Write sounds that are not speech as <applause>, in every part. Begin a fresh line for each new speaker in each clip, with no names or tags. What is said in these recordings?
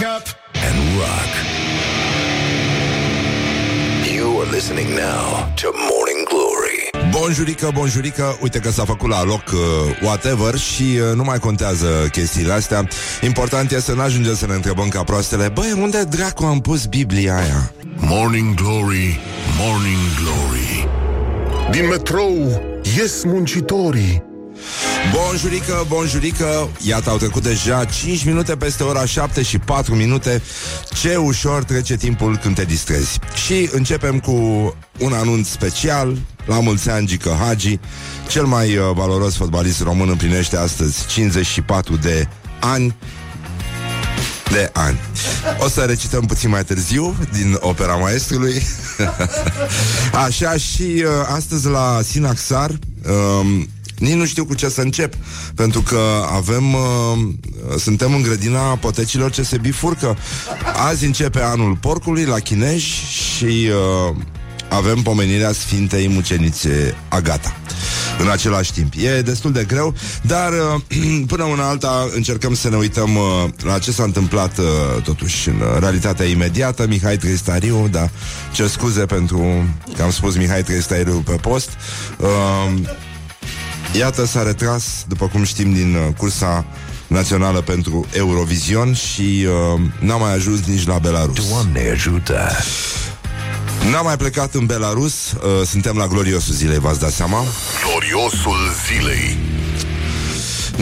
Wake up and rock. You are listening now to Morning Glory.
Bonjurică, bonjurică, uite că s-a făcut la loc uh, whatever și uh, nu mai contează chestiile astea. Important e să nu ajungem să ne întrebăm ca proastele, băi, unde dracu am pus Biblia aia?
Morning Glory, Morning Glory. Din metrou ies muncitorii.
Bonjurică, bonjurică. Iată, au trecut deja 5 minute peste ora 7 și 4 minute. Ce ușor trece timpul când te distrezi. Și începem cu un anunț special. La mulți ani, Gică Hagi Cel mai uh, valoros fotbalist român împlinește astăzi 54 de ani. De ani. O să recităm puțin mai târziu din opera maestrului. <laughs> Așa și uh, astăzi la Sinaxar um, nici nu știu cu ce să încep, pentru că avem, uh, suntem în grădina potecilor ce se bifurcă. Azi începe anul porcului la Chinej și uh, avem pomenirea Sfintei Mucenițe Agata în același timp. E destul de greu, dar uh, <clears throat> până una alta încercăm să ne uităm uh, la ce s-a întâmplat uh, totuși în realitatea imediată. Mihai Tristariu, da, cer scuze pentru că am spus Mihai Tristariu pe post. Uh, Iată, s-a retras, după cum știm, din uh, cursa națională pentru Eurovision și uh, n-a mai ajuns nici la Belarus.
Doamne ajută!
N-a mai plecat în Belarus, uh, suntem la gloriosul zilei, v-ați dat seama?
Gloriosul zilei.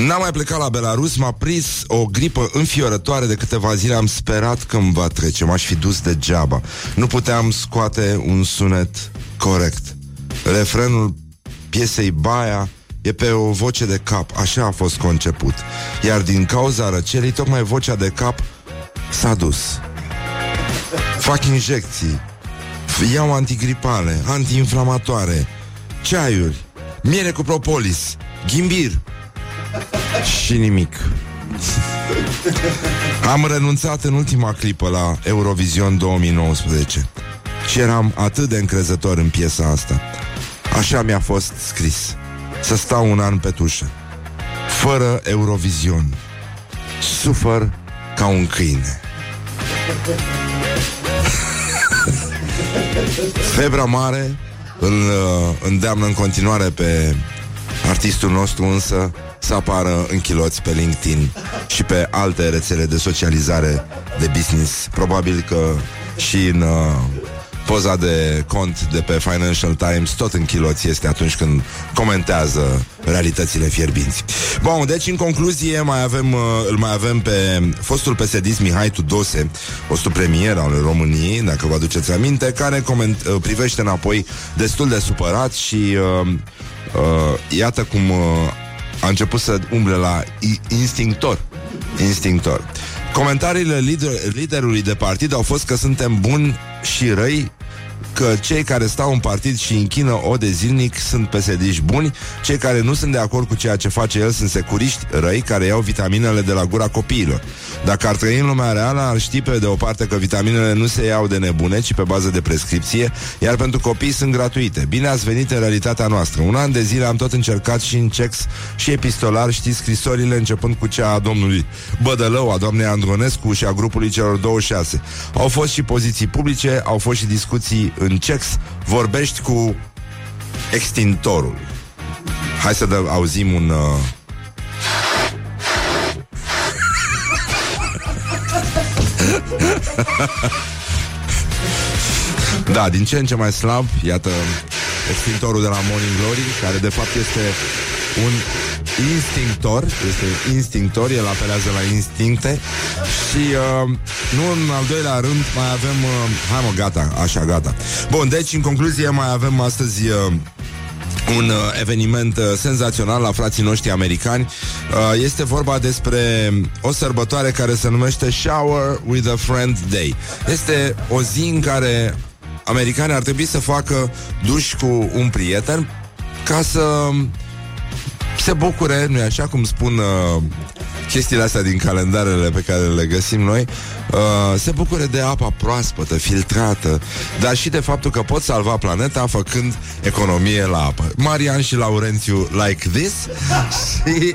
N-a mai plecat la Belarus, m-a prins o gripă înfiorătoare de câteva zile, am sperat că îmi va trece, m-aș fi dus degeaba. Nu puteam scoate un sunet corect. Refrenul piesei Baia E pe o voce de cap, așa a fost conceput. Iar din cauza răcelii, tocmai vocea de cap s-a dus. Fac injecții. Iau antigripale, antiinflamatoare Ceaiuri Miere cu propolis Ghimbir Și nimic. Am renunțat în ultima clipă la Eurovision 2019 Și eram atât de încrezător în piesa asta. Așa mi-a fost scris să stau un an pe tușă Fără Eurovision Sufăr ca un câine <laughs> Febra mare îl uh, îndeamnă în continuare pe artistul nostru însă să apară în chiloți pe LinkedIn și pe alte rețele de socializare de business. Probabil că și în uh, poza de cont de pe Financial Times tot în chiloți este atunci când comentează realitățile fierbinți. Bun, deci în concluzie mai avem, uh, îl mai avem pe fostul PSD Mihai Tudose, fostul premier al României, dacă vă aduceți aminte, care coment, uh, privește înapoi destul de supărat și uh, uh, iată cum uh, a început să umble la instinctor. Instinctor. Comentariile lider, liderului de partid au fost că suntem buni și răi că cei care stau în partid și închină o de zilnic sunt pesediști buni, cei care nu sunt de acord cu ceea ce face el sunt securiști răi care iau vitaminele de la gura copiilor. Dacă ar trăi în lumea reală, ar ști pe de o parte că vitaminele nu se iau de nebune, ci pe bază de prescripție, iar pentru copii sunt gratuite. Bine ați venit în realitatea noastră. Un an de zile am tot încercat și în cex și epistolar, știți, scrisorile începând cu cea a domnului Bădălău, a doamnei Andronescu și a grupului celor 26. Au fost și poziții publice, au fost și discuții în cex, vorbești cu extintorul. Hai să dă, auzim un... Uh... <laughs> da, din ce în ce mai slab, iată extintorul de la Morning Glory, care de fapt este un instinctor, este instinctor, el apelează la instincte și uh, nu în al doilea rând mai avem, uh, hai mă, gata, așa, gata. Bun, deci în concluzie mai avem astăzi uh, un uh, eveniment uh, senzațional la frații noștri americani. Uh, este vorba despre o sărbătoare care se numește Shower with a Friend Day. Este o zi în care americanii ar trebui să facă duș cu un prieten ca să se bucure, nu așa cum spun uh, chestiile astea din calendarele pe care le găsim noi, uh, se bucure de apa proaspătă, filtrată, dar și de faptul că pot salva planeta făcând economie la apă. Marian și Laurențiu like this <laughs> și,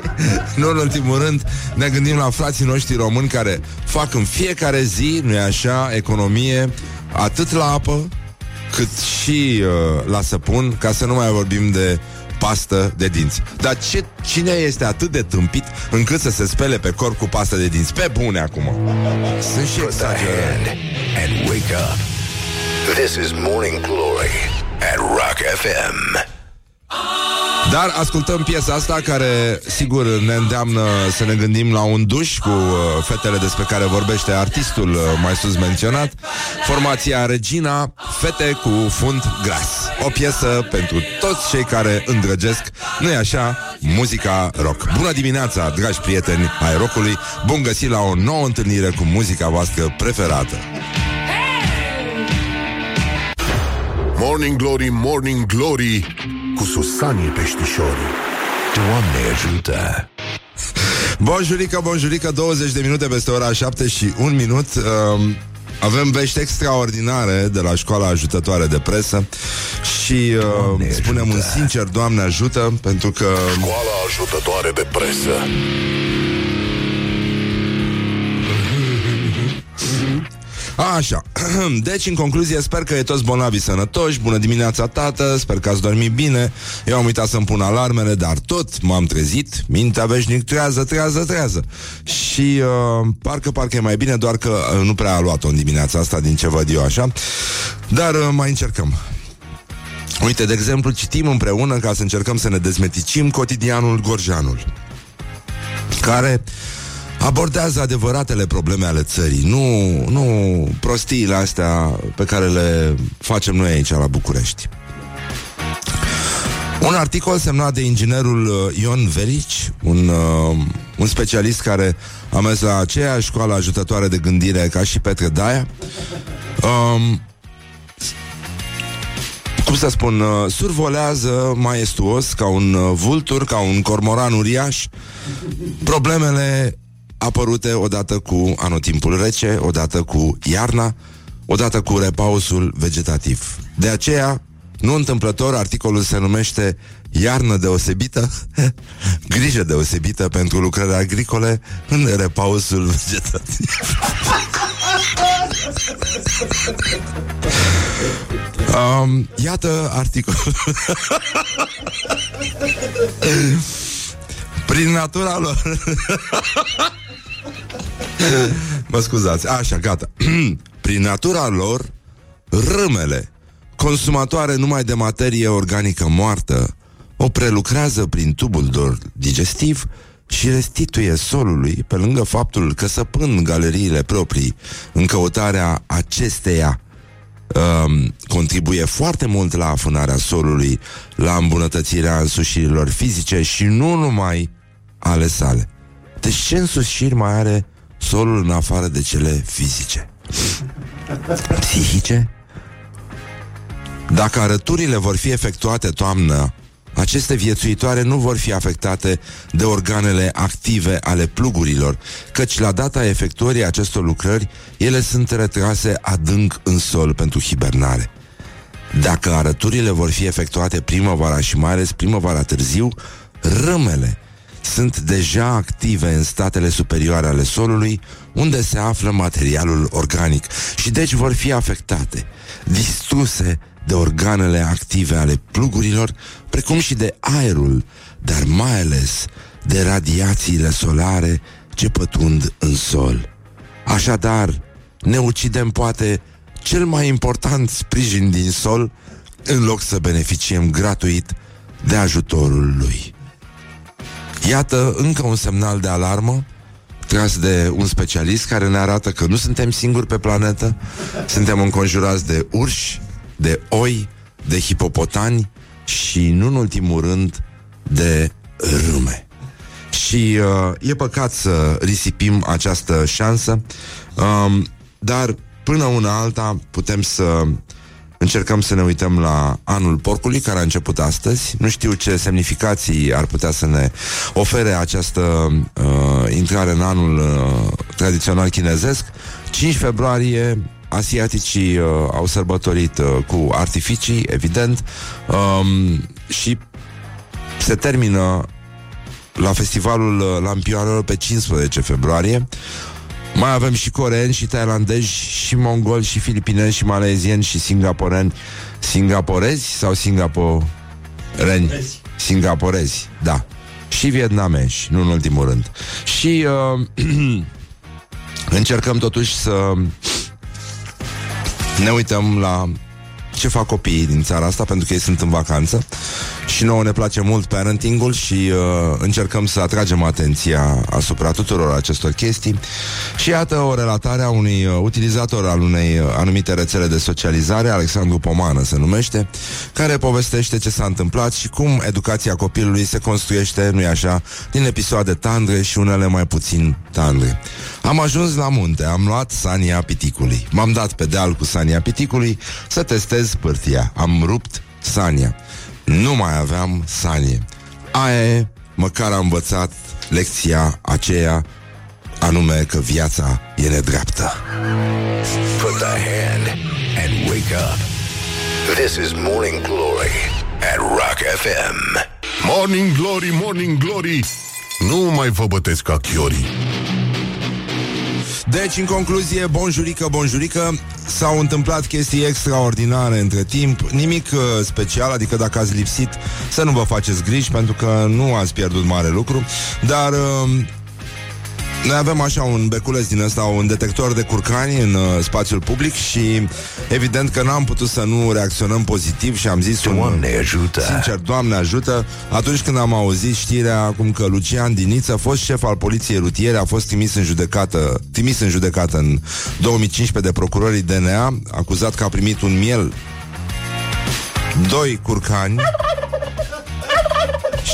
nu în ultimul rând, ne gândim la frații noștri români care fac în fiecare zi, nu-i așa, economie atât la apă, cât și uh, la săpun, ca să nu mai vorbim de pastă de dinți. Dar ce, cine este atât de tâmpit încât să se spele pe corp cu pastă de dinți? Pe bune acum. Sunt și exagerat.
And wake up. This is Morning Glory at Rock FM.
Dar ascultăm piesa asta care, sigur, ne îndeamnă să ne gândim la un duș cu uh, fetele despre care vorbește artistul uh, mai sus menționat. Formația Regina, fete cu fund gras. O piesă pentru toți cei care îndrăgesc, nu e așa, muzica rock. Bună dimineața, dragi prieteni ai rockului! Bun găsit la o nouă întâlnire cu muzica voastră preferată.
Morning Glory, Morning Glory cu Susanii Peștișorii. Doamne ajută!
Bonjurică, bonjurică, 20 de minute peste ora 7 și 1 minut. Um, avem vești extraordinare de la școala ajutătoare de presă și uh, spunem un sincer, Doamne ajută, pentru că...
Școala ajutătoare de presă.
Așa, <clears throat> deci în concluzie sper că e toți bolnavi sănătoși. Bună dimineața tată, sper că ați dormit bine. Eu am uitat să-mi pun alarmele Dar tot m-am trezit. Mintea veșnic trează, trează, trează. Și uh, parcă, parcă e mai bine Doar că uh, nu prea a luat-o în dimineața asta Din ce văd eu așa. Dar uh, mai încercăm. Uite, de exemplu, citim împreună Ca să încercăm să ne dezmeticim Cotidianul Gorjanul Care abordează adevăratele probleme ale țării, nu, nu prostiile astea pe care le facem noi aici la București. Un articol semnat de inginerul uh, Ion Verici, un, uh, un specialist care a mers la aceeași școală ajutătoare de gândire ca și Petre Daia. Um, cum să spun, uh, survolează maestuos ca un uh, vultur, ca un cormoran uriaș, problemele apărute odată cu anotimpul rece, odată cu iarna, odată cu repausul vegetativ. De aceea, nu întâmplător, articolul se numește Iarnă deosebită, <laughs> grijă deosebită pentru lucrări agricole în repausul vegetativ. <laughs> um, iată articolul. <laughs> Prin natura lor. Mă scuzați, așa, gata. <clears throat> Prin natura lor Râmele Consumatoare numai de materie organică moartă O prelucrează prin tubul lor digestiv și restituie solului, pe lângă faptul că săpând galeriile proprii în căutarea acesteia, um, contribuie foarte mult la afunarea solului, la îmbunătățirea însușirilor fizice și nu numai ale sale. Deci ce însușiri mai are solul în afară de cele fizice? Psihice? Dacă arăturile vor fi efectuate toamnă, aceste viețuitoare nu vor fi afectate de organele active ale plugurilor, căci la data efectuării acestor lucrări, ele sunt retrase adânc în sol pentru hibernare. Dacă arăturile vor fi efectuate primăvara și mai ales primăvara târziu, râmele sunt deja active în statele superioare ale solului, unde se află materialul organic și deci vor fi afectate, distruse de organele active ale plugurilor, precum și de aerul, dar mai ales de radiațiile solare ce pătrund în sol. Așadar, ne ucidem poate cel mai important sprijin din sol în loc să beneficiem gratuit de ajutorul lui. Iată încă un semnal de alarmă tras de un specialist care ne arată că nu suntem singuri pe planetă, suntem înconjurați de urși, de oi, de hipopotani și, nu în ultimul rând, de râme. Și uh, e păcat să risipim această șansă, um, dar până una alta putem să Încercăm să ne uităm la anul porcului care a început astăzi. Nu știu ce semnificații ar putea să ne ofere această uh, intrare în anul uh, tradițional chinezesc. 5 februarie asiaticii uh, au sărbătorit uh, cu artificii, evident, um, și se termină la festivalul uh, Lampioanelor pe 15 februarie. Mai avem și coreeni, și tailandezi, și mongoli, și filipinezi, și malezieni, și singaporeni. Singaporezi sau singaporeni? Singaporezi, da. Și vietnamezi, nu în ultimul rând. Și uh, <clears throat> încercăm totuși să ne uităm la ce fac copiii din țara asta, pentru că ei sunt în vacanță și nouă ne place mult parentingul și uh, încercăm să atragem atenția asupra tuturor acestor chestii. Și iată o relatare a unui uh, utilizator al unei uh, anumite rețele de socializare, Alexandru Pomană se numește, care povestește ce s-a întâmplat și cum educația copilului se construiește, nu-i așa, din episoade tandre și unele mai puțin tandre. Am ajuns la munte, am luat sania piticului. M-am dat pe deal cu sania piticului să testez pârtia. Am rupt sania. Nu mai aveam sanie. Aia e, măcar am învățat lecția aceea, anume că viața e nedreaptă.
Put the hand and wake up. This is Morning Glory at Rock FM.
Morning Glory, Morning Glory Nu mai vă bătesc ca chiorii
Deci, în concluzie, bonjurică, bonjurică. S-au întâmplat chestii extraordinare între timp. Nimic uh, special, adică dacă ați lipsit Să nu vă faceți griji Pentru că nu ați pierdut mare lucru. Dar uh, noi avem așa un beculeț din ăsta, un detector de curcani în uh, spațiul public și evident că n-am putut să nu reacționăm pozitiv și am zis
Doamne ajută!
Sincer, Doamne ajută! Atunci când am auzit știrea acum că Lucian Diniță, fost șef al poliției rutiere, a fost trimis în judecată, trimis în judecată în 2015 de procurorii DNA, acuzat că a primit un miel doi curcani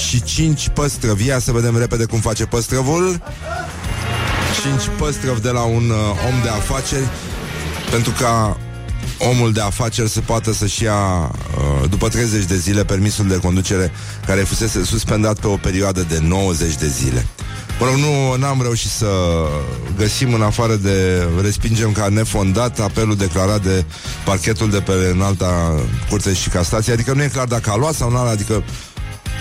și cinci păstrăvi. Ia să vedem repede cum face păstrăvul. Cinci păstrăvi de la un uh, om de afaceri pentru ca omul de afaceri să poată să-și ia uh, după 30 de zile permisul de conducere care fusese suspendat pe o perioadă de 90 de zile. Mă rog, nu n-am reușit să găsim în afară de respingem ca nefondat apelul declarat de parchetul de pe înalta curte și castație, adică nu e clar dacă a luat sau nu a luat, adică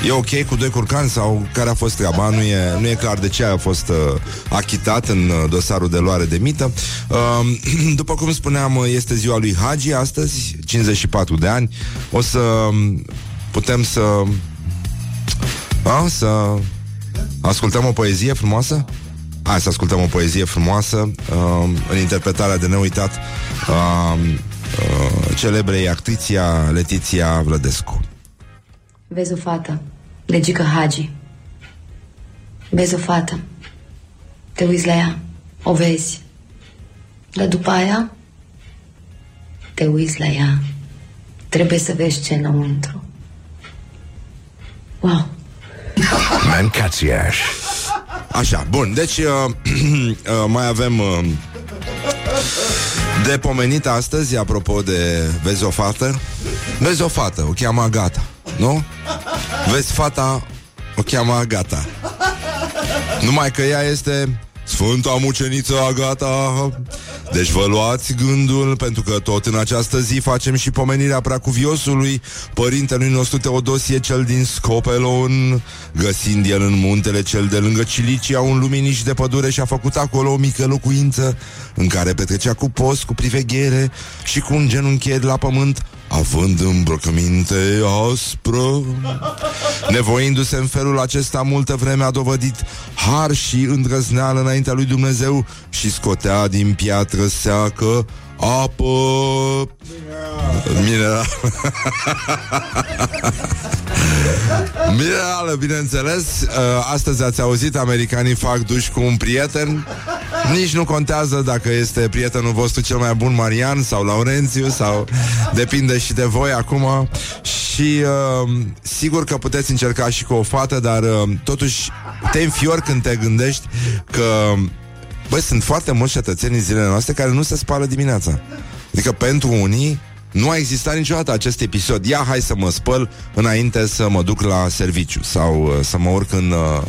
E ok cu doi curcani sau care a fost treaba? Nu e, nu e clar de ce a fost uh, achitat în uh, dosarul de luare de mită. Uh, <clears throat> după cum spuneam, uh, este ziua lui Hagi astăzi, 54 de ani. O să um, putem să... A, să ascultăm o poezie frumoasă? Hai să ascultăm o poezie frumoasă uh, în interpretarea de neuitat uh, uh, celebrei actriția Letiția Vlădescu.
Vezi o fată, legică Hagi. Vezi o fată, te uiți la ea, o vezi. Dar după aia, te uiți la ea, trebuie să vezi ce înăuntru. Wow!
Mancațiaș.
Așa, bun, deci uh, <clears throat> uh, mai avem uh, de pomenit astăzi, apropo de vezi o fată, vezi o fată, o cheamă Agata, nu? Vezi fata, o cheamă Agata. Numai că ea este Sfânta muceniță Agata Deci vă luați gândul Pentru că tot în această zi facem și pomenirea preacuviosului Părintelui nostru Teodosie cel din Scopelon Găsind el în muntele cel de lângă Cilicia Un luminiș de pădure și-a făcut acolo o mică locuință În care petrecea cu post, cu priveghere Și cu un genunchiet la pământ Având îmbrăcăminte aspră. Nevoindu-se în felul acesta multă vreme a dovedit Har și îndrăzneală înaintea lui Dumnezeu Și scotea din piatră seacă apă. Mineral. Minerală, <laughs> bineînțeles. Uh, Astăzi ați auzit, americanii fac duș cu un prieten. Nici nu contează dacă este prietenul vostru cel mai bun Marian Sau Laurențiu Sau depinde și de voi acum. Și uh, sigur că puteți încerca și cu o fată Dar uh, totuși te înfiori când te gândești Că Băi, sunt foarte mulți cetățeni în zilele noastre care nu se spală dimineața. Adică pentru unii Nu a existat niciodată acest episod. Ia, hai să mă spăl înainte să mă duc la serviciu sau uh, să mă urc în uh,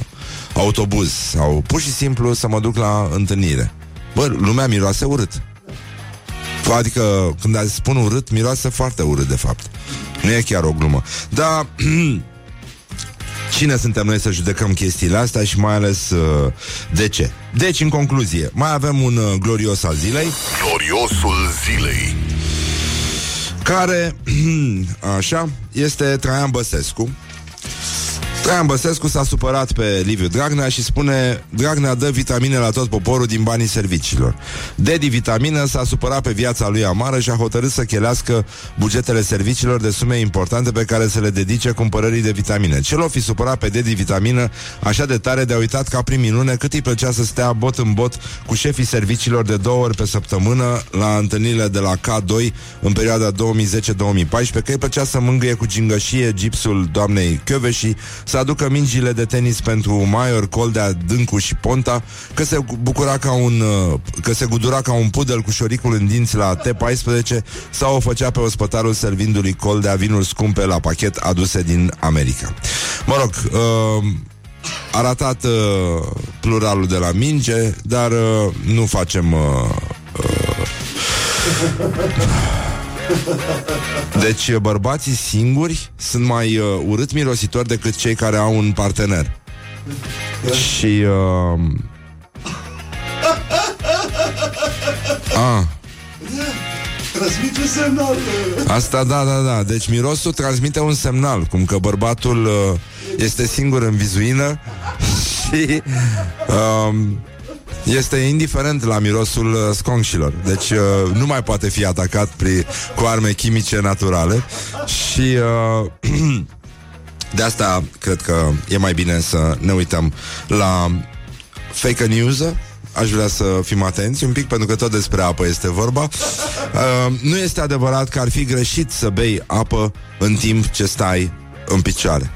autobuz sau pur și simplu să mă duc la întâlnire. Bă, lumea miroase urât. Adică când spun urât, miroase foarte urât, de fapt. Nu e chiar o glumă. Dar <clears throat> cine suntem noi să judecăm chestiile astea și mai ales uh, de ce? Deci, în concluzie, mai avem un uh, glorios al zilei.
Gloriosul zilei.
Care, <clears throat> așa, este Traian Băsescu, Traian Băsescu s-a supărat pe Liviu Dragnea și spune Dragnea dă vitamine la tot poporul din banii serviciilor. Dedi Vitamină s-a supărat pe viața lui amară și a hotărât să chelească bugetele serviciilor de sume importante pe care să le dedice cumpărării de vitamine. Ce l-o fi supărat pe Dedi Vitamină așa de tare de a uitat ca prin minune cât îi plăcea să stea bot în bot cu șefii serviciilor de două ori pe săptămână la întâlnirile de la K2 în perioada 2010-2014, că îi plăcea să mângâie cu gingășie gipsul doamnei Chioveși, să aducă mingile de tenis pentru Maior, Coldea, Dâncu și Ponta, că se bucura ca un uh, că se gudura ca un pudel cu șoricul în dinți la T14 sau o făcea pe ospătarul servindu-lui Coldea vinuri scumpe la pachet aduse din America. Mă rog, uh, a ratat uh, pluralul de la minge, dar uh, nu facem uh, uh, deci bărbații singuri sunt mai uh, urât mirositori decât cei care au un partener. Și uh, a,
Transmite semnal.
Asta da, da, da. Deci mirosul transmite un semnal, cum că bărbatul uh, este singur în vizuină <laughs> și um, este indiferent la mirosul uh, sconșilor. Deci uh, nu mai poate fi atacat pri, cu arme chimice naturale. Și uh, <clears throat> de asta cred că e mai bine să ne uităm la fake news Aș vrea să fim atenți un pic Pentru că tot despre apă este vorba. Uh, Nu este adevărat că ar fi greșit Să bei apă în timp ce stai În picioare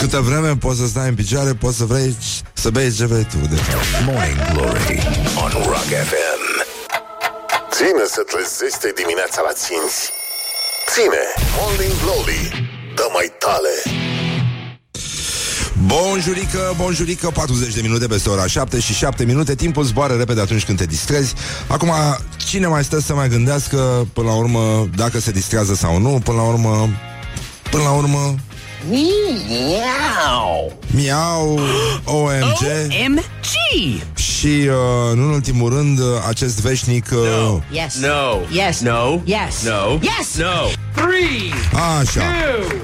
Câtă vreme poți să stai în picioare Poți să vrei să bei ce vrei tu de fapt.
Morning Glory on Rock FM.
Ține să trezește dimineața la ținți. Ține. Morning Glory. Dă mai tale.
Bonjurică, bonjurică, 40 de minute peste ora 7 și 7 minute Timpul zboară repede atunci când te distrezi Acum, cine mai stă să mai gândească Până la urmă, dacă se distrează sau nu Până la urmă Până la urmă
Miau!
Miau, OMG
OMG!
Și, uh, nu în ultimul rând, uh, acest veșnic uh,
No. Yes.
No.
Yes.
No.
Yes.
No.
Yes.
No. Three.
Așa
Two.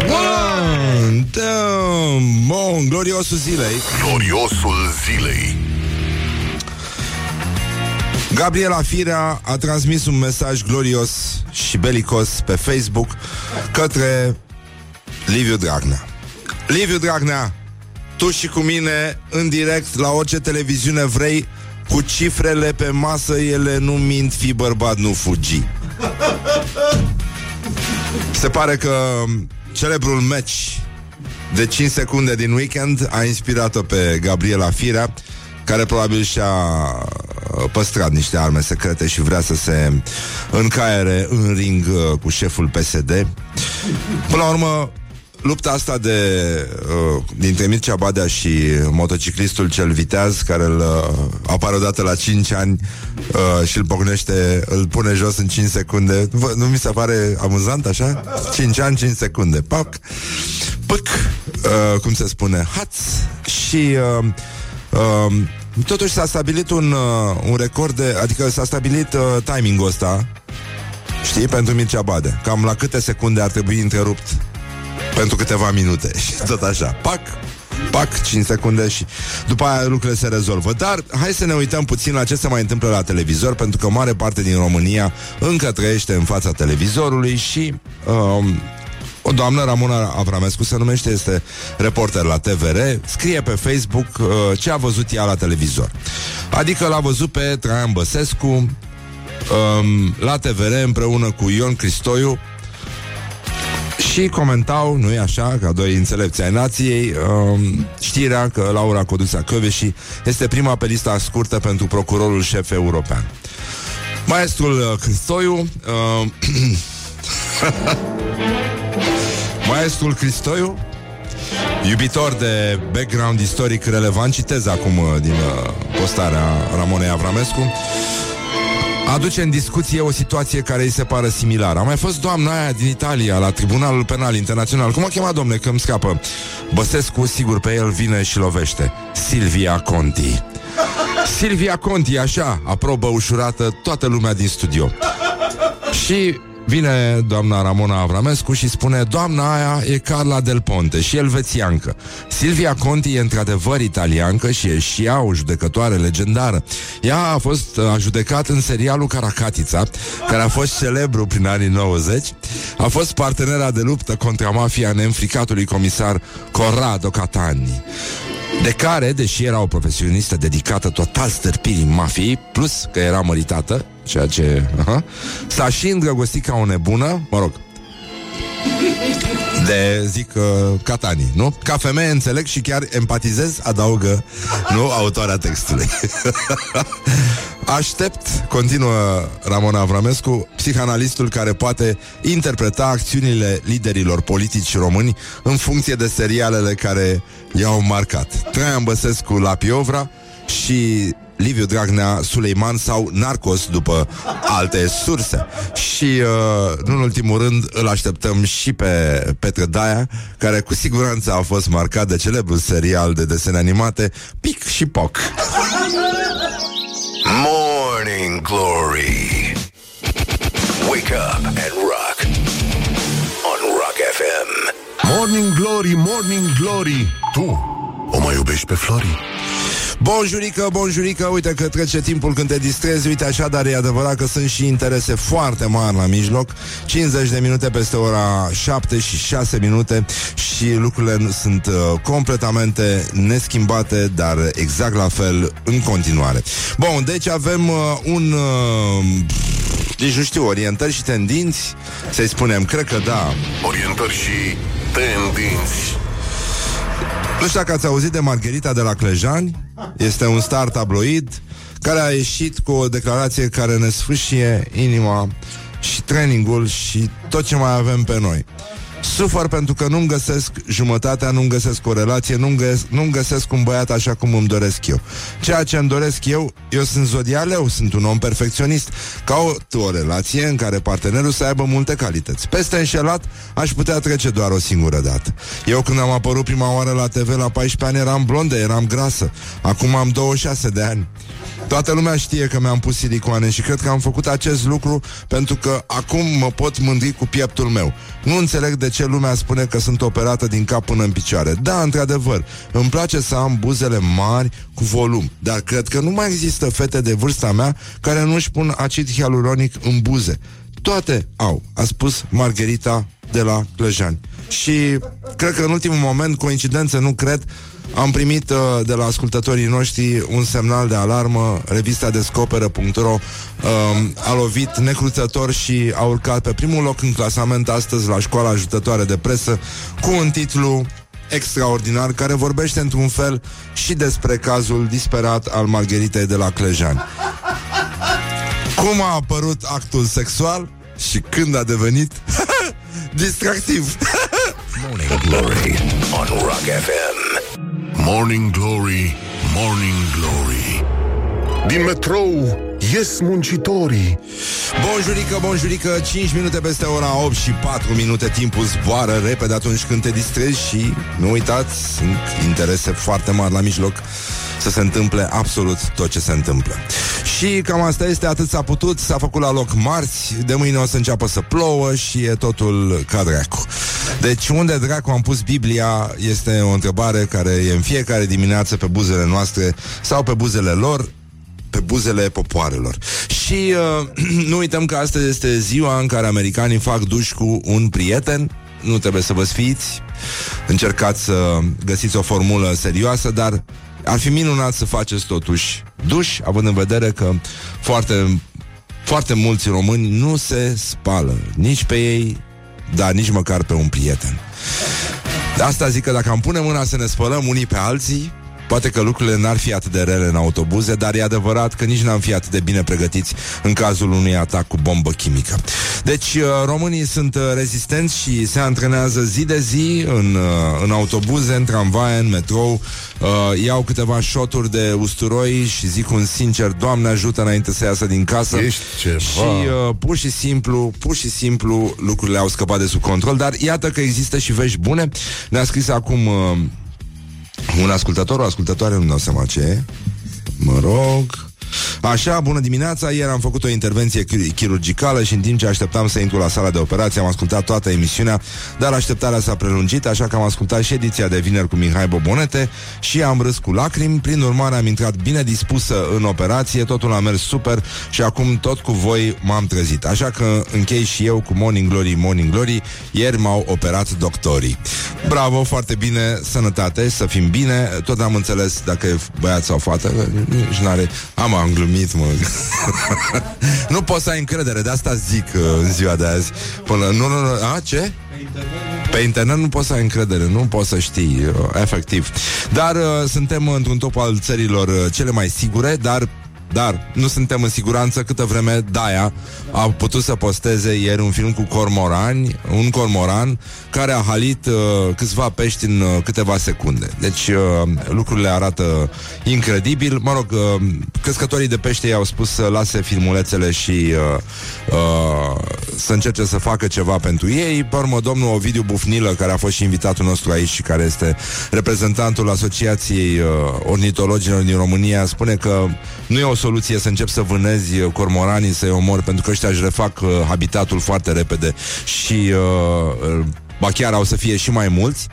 One, dăm, Bun, gloriosul zilei
Gloriosul zilei.
Gabriela Firea a transmis un mesaj glorios și belicos pe Facebook către Liviu Dragnea. Liviu Dragnea, tu și cu mine în direct la orice televiziune vrei, cu cifrele pe masă, ele nu mint, fi bărbat, nu fugi. Se pare că celebrul match de 5 secunde din weekend a inspirat-o pe Gabriela Firea, care probabil și-a uh, păstrat niște arme secrete și vrea să se încaiere în ring uh, cu șeful PSD. Până la urmă, lupta asta de uh, dintre Mircea Badea și motociclistul cel viteaz care îl uh, apare odată la 5 ani uh, și îl pocnește, îl pune jos în 5 secunde. Vă, nu mi se pare amuzant așa? 5 ani, 5 secunde. Pac! Pâc! Uh, cum se spune? Haț! Și uh, uh, totuși s-a stabilit un, uh, un record de, adică s-a stabilit uh, timingul ăsta Știi? Pentru Mircea Bade Cam la câte secunde ar trebui întrerupt pentru câteva minute <laughs> și tot așa. Pac, pac, 5 secunde și după aia lucrurile se rezolvă. Dar hai să ne uităm puțin la ce se mai întâmplă la televizor, pentru că mare parte din România încă trăiește în fața televizorului și um, o doamnă, Ramona Avramescu se numește, este reporter la TVR, scrie pe Facebook uh, ce a văzut ea la televizor. Adică l-a văzut pe Traian Băsescu um, la TVR împreună cu Ion Cristoiu și comentau, nu-i așa, ca doi înțelepți ai nației, um, știrea că Laura Codusea Căveși este prima pe lista scurtă pentru procurorul șef european. Maestrul uh, Cristoiu uh, <coughs> Maestrul Cristoiu Iubitor de background istoric relevant Citez acum uh, din uh, postarea Ramonei Avramescu aduce în discuție o situație care îi se pare similară. A mai fost doamna aia din Italia la Tribunalul Penal Internațional. Cum o chema, domne, că îmi scapă? Băsescu, sigur, pe el vine și lovește. Silvia Conti. Silvia Conti, așa, aprobă ușurată toată lumea din studio. Și Vine doamna Ramona Avramescu și spune Doamna aia e Carla Del Ponte și elvețiancă. Silvia Conti e într-adevăr italiancă Și e și ea o judecătoare legendară. Ea a fost a judecat în serialul Caracatița Care a fost celebru prin anii 90 A fost partenera de luptă contra mafia neînfricatului comisar Corrado Catani de care, deși era o profesionistă dedicată total stârpirii mafiei, plus că era măritată, ceea ce... Aha, s-a și îndrăgostit ca o nebună, mă rog, de, zic, uh, Catani, nu? Ca femeie înțeleg și chiar empatizez, adaugă, nu, autoarea textului. <laughs> Aștept, continuă Ramona Avramescu, psihanalistul care poate interpreta acțiunile liderilor politici români în funcție de serialele care i-au marcat. Traian Băsescu la Piovra și Liviu Dragnea, Suleiman sau Narcos, după alte surse. Și, uh, nu în ultimul rând, îl așteptăm și pe Petre Daia, care cu siguranță a fost marcat de celebrul serial de desene animate Pic și Poc. <laughs>
Morning Glory. Wake up and rock. On Rock FM.
Morning Glory, Morning Glory Tu o mai iubești pe Flori?
Bonjurică, bonjurică, uite că trece timpul când te distrezi Uite așa, dar e adevărat că sunt și interese foarte mari la mijloc. 50 de minute peste ora 7 și 6 minute Și lucrurile sunt uh, completamente neschimbate Dar exact la fel în continuare. Bun, deci avem uh, un... Uh, deci nu știu, orientări și tendinți Să-i spunem, cred că da.
Orientări și tendinți
Nu știu dacă ați auzit de Margherita de la Clejani. Este un star tabloid Care a ieșit cu o declarație care ne sfâșie inima Și trainingul și tot ce mai avem pe noi Sufăr pentru că nu-mi găsesc jumătatea, nu-mi găsesc o relație, nu-mi găsesc, nu găsesc un băiat așa cum îmi doresc eu. Ceea ce îmi doresc eu, eu sunt zodialeu, sunt un om perfecționist. Caut o relație în care partenerul să aibă multe calități. Peste înșelat, aș putea trece doar o singură dată. Eu când am apărut prima oară la TV la 14 ani eram blondă, eram grasă. Acum am 26 de ani. Toată lumea știe că mi-am pus silicoane și cred că am făcut acest lucru pentru că acum mă pot mândri cu pieptul meu. Nu înțeleg de ce lumea spune că sunt operată din cap până în picioare. Da, într-adevăr, îmi place să am buzele mari cu volum, dar cred că nu mai există fete de vârsta mea care nu își pun acid hialuronic în buze. Toate au, a spus Margherita de la Clăjani. Și cred că în ultimul moment, coincidență, nu cred, am primit uh, de la ascultătorii noștri un semnal de alarmă, revista descoperă.ro uh, a lovit necruțător și a urcat pe primul loc în clasament astăzi la școala ajutătoare de presă cu un titlu extraordinar care vorbește într-un fel și despre cazul disperat al Margheritei de la Clejani. Cum a apărut actul sexual și când a devenit <laughs> distractiv.
Morning Glory on Rock FM.
Morning Glory, Morning Glory Din metrou ies muncitorii
Bonjurică, bonjurică, 5 minute peste ora 8 și 4 minute Timpul zboară repede atunci când te distrezi Și nu uitați, sunt interese foarte mari la mijloc să se întâmple absolut tot ce se întâmplă. Și cam asta este, atât s-a putut, s-a făcut la loc marți, de mâine o să înceapă să plouă și e totul ca dracu. Deci unde dracu am pus Biblia este o întrebare care e în fiecare dimineață pe buzele noastre sau pe buzele lor, pe buzele popoarelor. Și uh, <clears throat> nu uităm că astăzi este ziua în care americanii fac duș cu un prieten. Nu trebuie să vă sfiți, încercați să găsiți o formulă serioasă, dar ar fi minunat să faceți totuși duș, având în vedere că foarte, foarte mulți români nu se spală nici pe ei, dar nici măcar pe un prieten. De asta zic că dacă am pune mâna să ne spălăm unii pe alții, Poate că lucrurile n-ar fi atât de rele în autobuze, dar e adevărat că nici n-am fi atât de bine pregătiți în cazul unui atac cu bombă chimică. Deci, uh, românii sunt uh, rezistenți și se antrenează zi de zi în, uh, în autobuze, în tramvaie, în metrou, uh, iau câteva șoturi de usturoi și zic un sincer, Doamne ajută înainte să iasă din casă.
Ești ceva.
Și uh, pur și simplu, pur și simplu lucrurile au scăpat de sub control, dar iată că există și vești bune. Ne-a scris acum uh, un ascultător, o ascultătoare, nu-mi dau seama ce e. Mă rog... Așa, bună dimineața, ieri am făcut o intervenție chir- chirurgicală și în timp ce așteptam să intru la sala de operație am ascultat toată emisiunea, dar așteptarea s-a prelungit, așa că am ascultat și ediția de vineri cu Mihai Bobonete și am râs cu lacrimi, prin urmare am intrat bine dispusă în operație, totul a mers super și acum tot cu voi m-am trezit. Așa că închei și eu cu Morning Glory, Morning Glory, ieri m-au operat doctorii. Bravo, foarte bine, sănătate, să fim bine, tot am înțeles dacă e băiat sau fată, nici n-are... Am, am glumit, mă. <laughs> nu poți să ai încredere, de asta zic uh, în ziua de azi. Până, nu, nu, nu, a, ce? Pe internet nu poți să ai încredere, nu poți să știi, uh, efectiv. Dar uh, suntem într-un top al țărilor uh, cele mai sigure, dar dar nu suntem în siguranță câtă vreme Daia a putut să posteze ieri un film cu cormorani, un cormoran care a halit uh, câțiva pești în uh, câteva secunde. Deci uh, lucrurile arată incredibil. Mă rog, uh, crescătorii de pește i-au spus să lase filmulețele și uh, uh, să încerce să facă ceva pentru ei. Pe urmă, domnul Ovidiu Bufnilă, care a fost și invitatul nostru aici și care este reprezentantul Asociației uh, Ornitologilor din România, spune că nu e o soluție să încep să vânezi uh, cormoranii, să-i omori, pentru că ăștia își refac uh, habitatul foarte repede și uh, uh, ba chiar au să fie și mai mulți.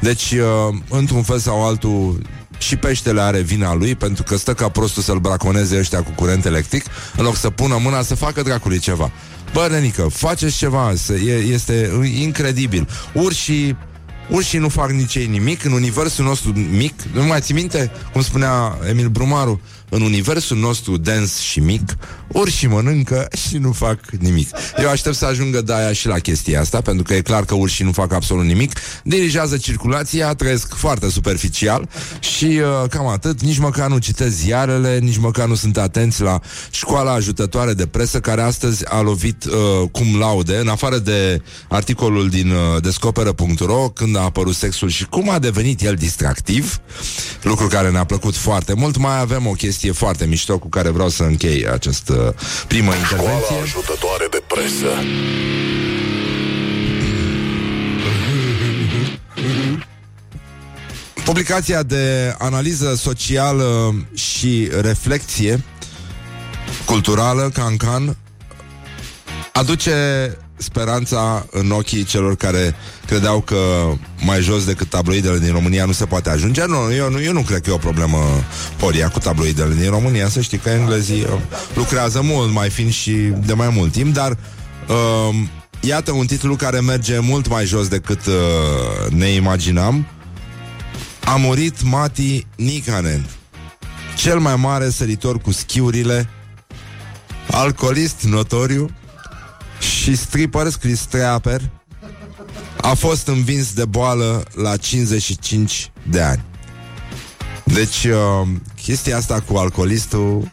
Deci, uh, într-un fel sau altul, și peștele are vina lui pentru că stă ca prostul să-l braconeze ăștia cu curent electric în loc să pună mâna să facă dracului ceva. Bă, nenică, faceți ceva, să, e, este incredibil. Urșii Urșii nu fac nici ei nimic în universul nostru mic. Nu mai ții minte cum spunea Emil Brumaru? În universul nostru dens și mic, urșii mănâncă și nu fac nimic. Eu aștept să ajungă Daia și la chestia asta, pentru că e clar că urșii nu fac absolut nimic. Dirigează circulația, trăiesc foarte superficial și uh, cam atât. Nici măcar nu citesc ziarele, nici măcar nu sunt atenți la școala ajutătoare de presă care astăzi a lovit uh, cum laude, în afară de articolul din uh, descoperă.ro când a apărut sexul și cum a devenit el distractiv, lucru care ne-a plăcut foarte mult. Mai avem o chestie foarte mișto cu care vreau să închei această primă intervenție.
Școala ajutătoare de presă.
Publicația de analiză socială și reflexie culturală, Cancan, aduce speranța în ochii celor care credeau că mai jos decât tabloidele din România nu se poate ajunge. Nu, eu nu, eu nu cred că e o problemă Horia cu tabloidele din România. Să știi că englezii uh, lucrează mult mai fin și de mai mult timp, dar uh, iată un titlu care merge mult mai jos decât uh, ne imaginam. A murit Mati Nikanen, cel mai mare săritor cu schiurile, alcoolist notoriu și stripper scris strapper, a fost învins de boală la 55 de ani. Deci, uh, chestia asta cu alcoolistul,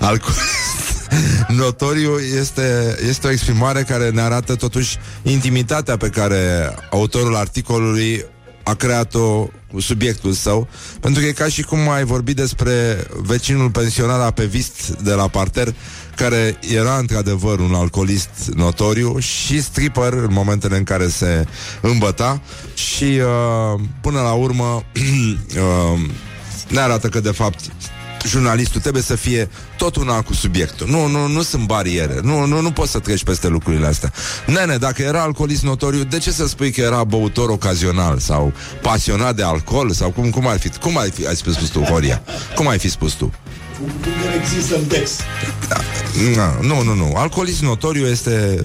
alcoolist <laughs> notoriu este, este o exprimare care ne arată totuși intimitatea pe care autorul articolului a creat-o cu subiectul său, pentru că e ca și cum ai vorbit despre vecinul pensionar apevist de la parter, care era într-adevăr un alcoolist notoriu și stripper în momentele în care se îmbăta și uh, până la urmă <clears throat> uh, ne arată că de fapt jurnalistul trebuie să fie tot una cu subiectul. Nu, nu, nu sunt bariere. Nu, nu, nu poți să treci peste lucrurile astea. Nene, dacă era alcoolist notoriu, de ce să spui că era băutor ocazional sau pasionat de alcool sau cum, cum ar fi? Cum ai fi ai spus tu, Horia? Cum ai fi spus tu?
Cum că există în text.
Da, nu, nu, nu. Alcoolist notoriu este...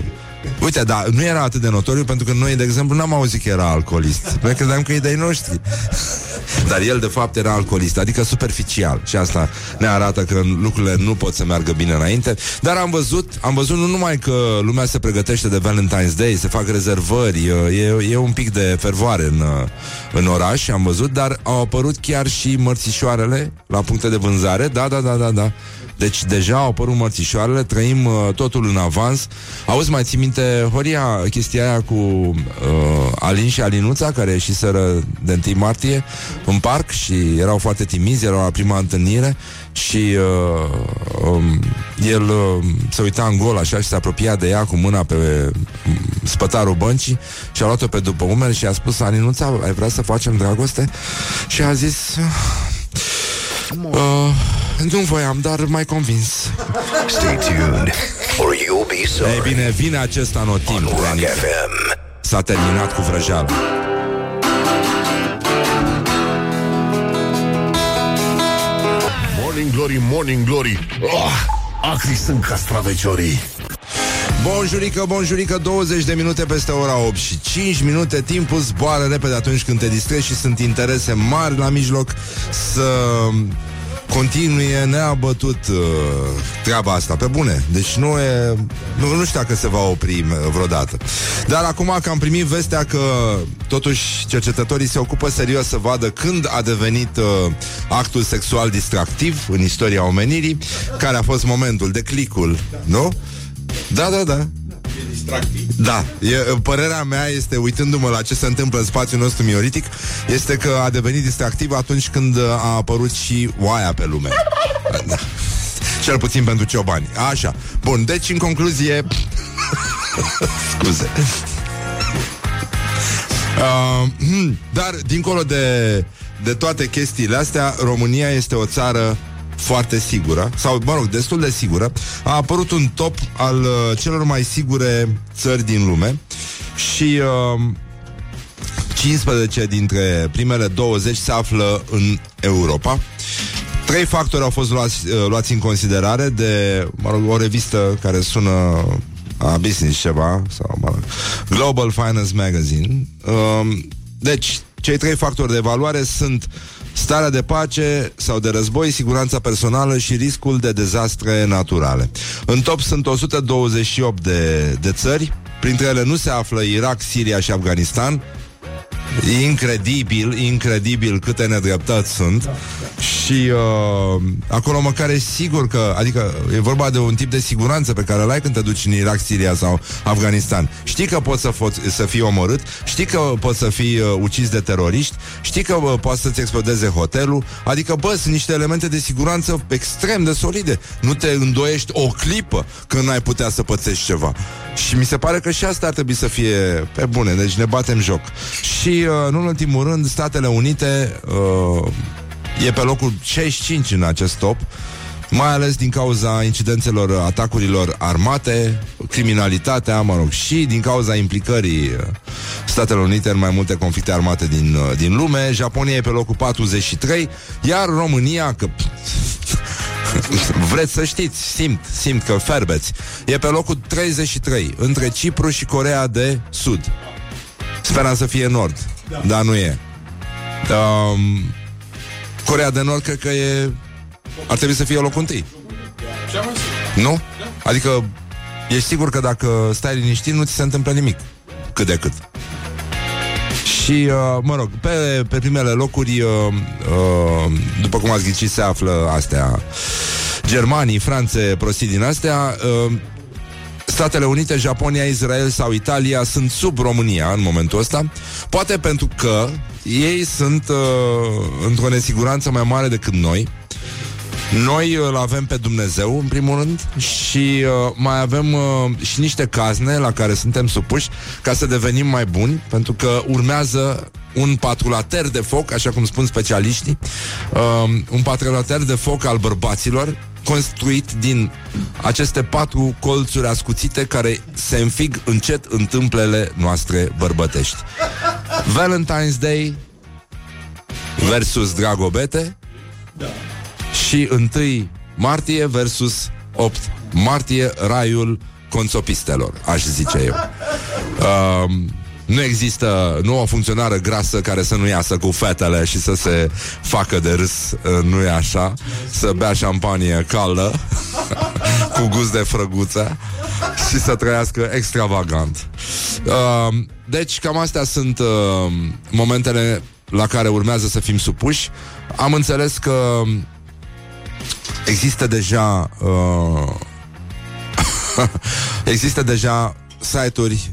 Uite, dar nu era atât de notoriu pentru că noi, de exemplu, n-am auzit că era alcoolist. Noi credeam că e de-ai noștri. <laughs> Dar el de fapt era alcoolist, adică superficial Și asta ne arată că lucrurile nu pot să meargă bine înainte Dar am văzut, am văzut nu numai că lumea se pregătește de Valentine's Day Se fac rezervări, e, e un pic de fervoare în, în oraș Am văzut, dar au apărut chiar și mărțișoarele La puncte de vânzare, da, da, da, da, da deci deja au apărut mărțișoarele, trăim uh, totul în avans. Auzi, mai ții minte, Horia, chestia aia cu uh, Alin și Alinuța, care ieșiseră de 1 martie în parc și erau foarte timizi, erau la prima întâlnire și uh, um, el uh, se uita în gol așa și se apropia de ea cu mâna pe um, spătarul băncii și a luat-o pe după umeri și a spus Alinuța, ai vrea să facem dragoste? Și a zis... Uh, nu voiam, dar mai convins.
Stay tuned, or you'll be sorry.
Ei bine, vine acest anotimp.
Rock FM.
S-a terminat cu vrăjeală.
Morning Glory, Morning Glory oh, Acri sunt castraveciorii
Bonjurică, bonjurică, 20 de minute peste ora 8 și 5 minute Timpul zboară repede atunci când te distrezi Și sunt interese mari la mijloc Să continue neabătut uh, treaba asta, pe bune. Deci nu e... Nu, nu știu dacă se va opri uh, vreodată. Dar acum că am primit vestea că totuși cercetătorii se ocupă serios să vadă când a devenit uh, actul sexual distractiv în istoria omenirii, care a fost momentul, de clicul, nu? Da, da, da. Da, e, părerea mea este, uitându-mă la ce se întâmplă în spațiul nostru mioritic, este că a devenit distractiv atunci când a apărut și oaia pe lume. Da. Cel puțin pentru ciobani. Așa. Bun, deci în concluzie... <laughs> Scuze. Uh, hmm, dar, dincolo de, de toate chestiile astea, România este o țară foarte sigură, sau, mă rog, destul de sigură, a apărut un top al uh, celor mai sigure țări din lume și uh, 15 dintre primele 20 se află în Europa. Trei factori au fost luați, uh, luați în considerare de mă rog, o revistă care sună a business ceva, sau mă rog, Global Finance Magazine. Uh, deci, cei trei factori de evaluare sunt starea de pace sau de război, siguranța personală și riscul de dezastre naturale. În top sunt 128 de, de țări, printre ele nu se află Irak, Siria și Afganistan, Incredibil, incredibil câte nedreptăți sunt Și uh, acolo măcar e sigur că Adică e vorba de un tip de siguranță Pe care îl ai când te duci în Irak, Siria sau Afganistan. Știi că poți să, fo- să fii omorât Știi că poți să fii uh, ucis de teroriști Știi că uh, poți să-ți explodeze hotelul. Adică, bă, sunt niște elemente de siguranță Extrem de solide. Nu te îndoiești o clipă Când n-ai putea să pățești ceva. Și mi se pare că și asta ar trebui să fie Pe bune, deci ne batem joc. Și uh, nu în ultimul rând, Statele Unite uh, e pe locul 65 în acest top, mai ales din cauza incidențelor atacurilor armate, criminalitatea, mă rog, și din cauza implicării uh, Statelor Unite în mai multe conflicte armate din, uh, din lume. Japonia e pe locul 43, iar România, că <laughs> Vreți să știți, simt, simt că ferbeți E pe locul 33 Între Cipru și Corea de Sud Speram să fie Nord da. Dar nu e um, Corea de Nord cred că e Ar trebui să fie locul întâi Nu? Adică Ești sigur că dacă stai liniștit Nu ți se întâmplă nimic Cât de cât și, uh, mă rog, pe, pe primele locuri, uh, uh, după cum ați ghicit, se află astea Germanii, Franțe, prostii din astea. Uh, Statele Unite, Japonia, Israel sau Italia sunt sub România în momentul ăsta, poate pentru că ei sunt uh, într-o nesiguranță mai mare decât noi. Noi îl avem pe Dumnezeu, în primul rând, și uh, mai avem uh, și niște cazne la care suntem supuși ca să devenim mai buni, pentru că urmează un patrulater de foc, așa cum spun specialiștii, uh, un patrulater de foc al bărbaților, construit din aceste patru colțuri ascuțite care se înfig încet în tâmplele noastre bărbătești. Valentine's Day versus Dragobete da. și 1 martie versus 8 martie raiul conțopistelor, aș zice eu. Um, Nu există, nu o funcționară grasă care să nu iasă cu fetele și să se facă de râs, uh, nu e așa, să bea șampanie caldă, <laughs> cu gust de frăguță și să trăiască extravagant. Uh, deci, cam astea sunt uh, momentele la care urmează să fim supuși. Am înțeles că există deja uh, <laughs> există deja site-uri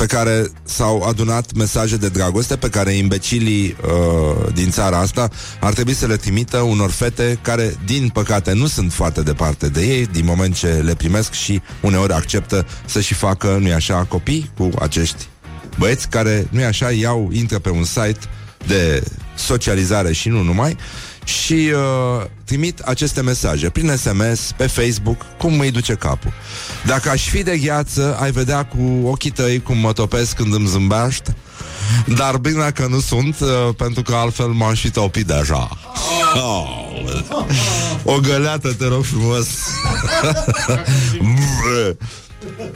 pe care s-au adunat mesaje de dragoste pe care imbecilii uh, din țara asta ar trebui să le trimită unor fete care, din păcate, nu sunt foarte departe de ei, din moment ce le primesc și uneori acceptă să și facă, nu-i așa, copii cu acești băieți care, nu-i așa, iau, intră pe un site de socializare și nu numai și uh, trimit aceste mesaje prin SMS, pe Facebook, cum îi duce capul. Dacă aș fi de gheață, ai vedea cu ochii tăi cum mă topesc când îmi zâmbești, dar bine că nu sunt, uh, pentru că altfel m-am și topit deja. Oh. O găleată, te rog frumos. <laughs> <laughs>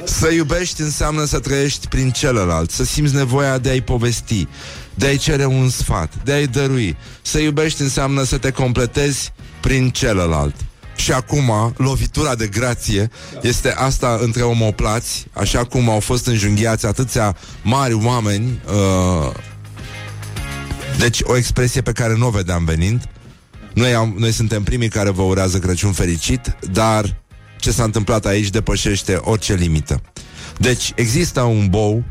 să iubești înseamnă să trăiești prin celălalt, să simți nevoia de a-i povesti, de a-i cere un sfat, de a-i dărui. Să iubești înseamnă să te completezi prin celălalt. Și acum, lovitura de grație este asta între omoplați, așa cum au fost înjunghiați atâția mari oameni. Uh, deci, o expresie pe care nu o vedeam venind. Noi, am, noi suntem primii care vă urează Crăciun fericit, dar ce s-a întâmplat aici depășește orice limită. Deci, există un bou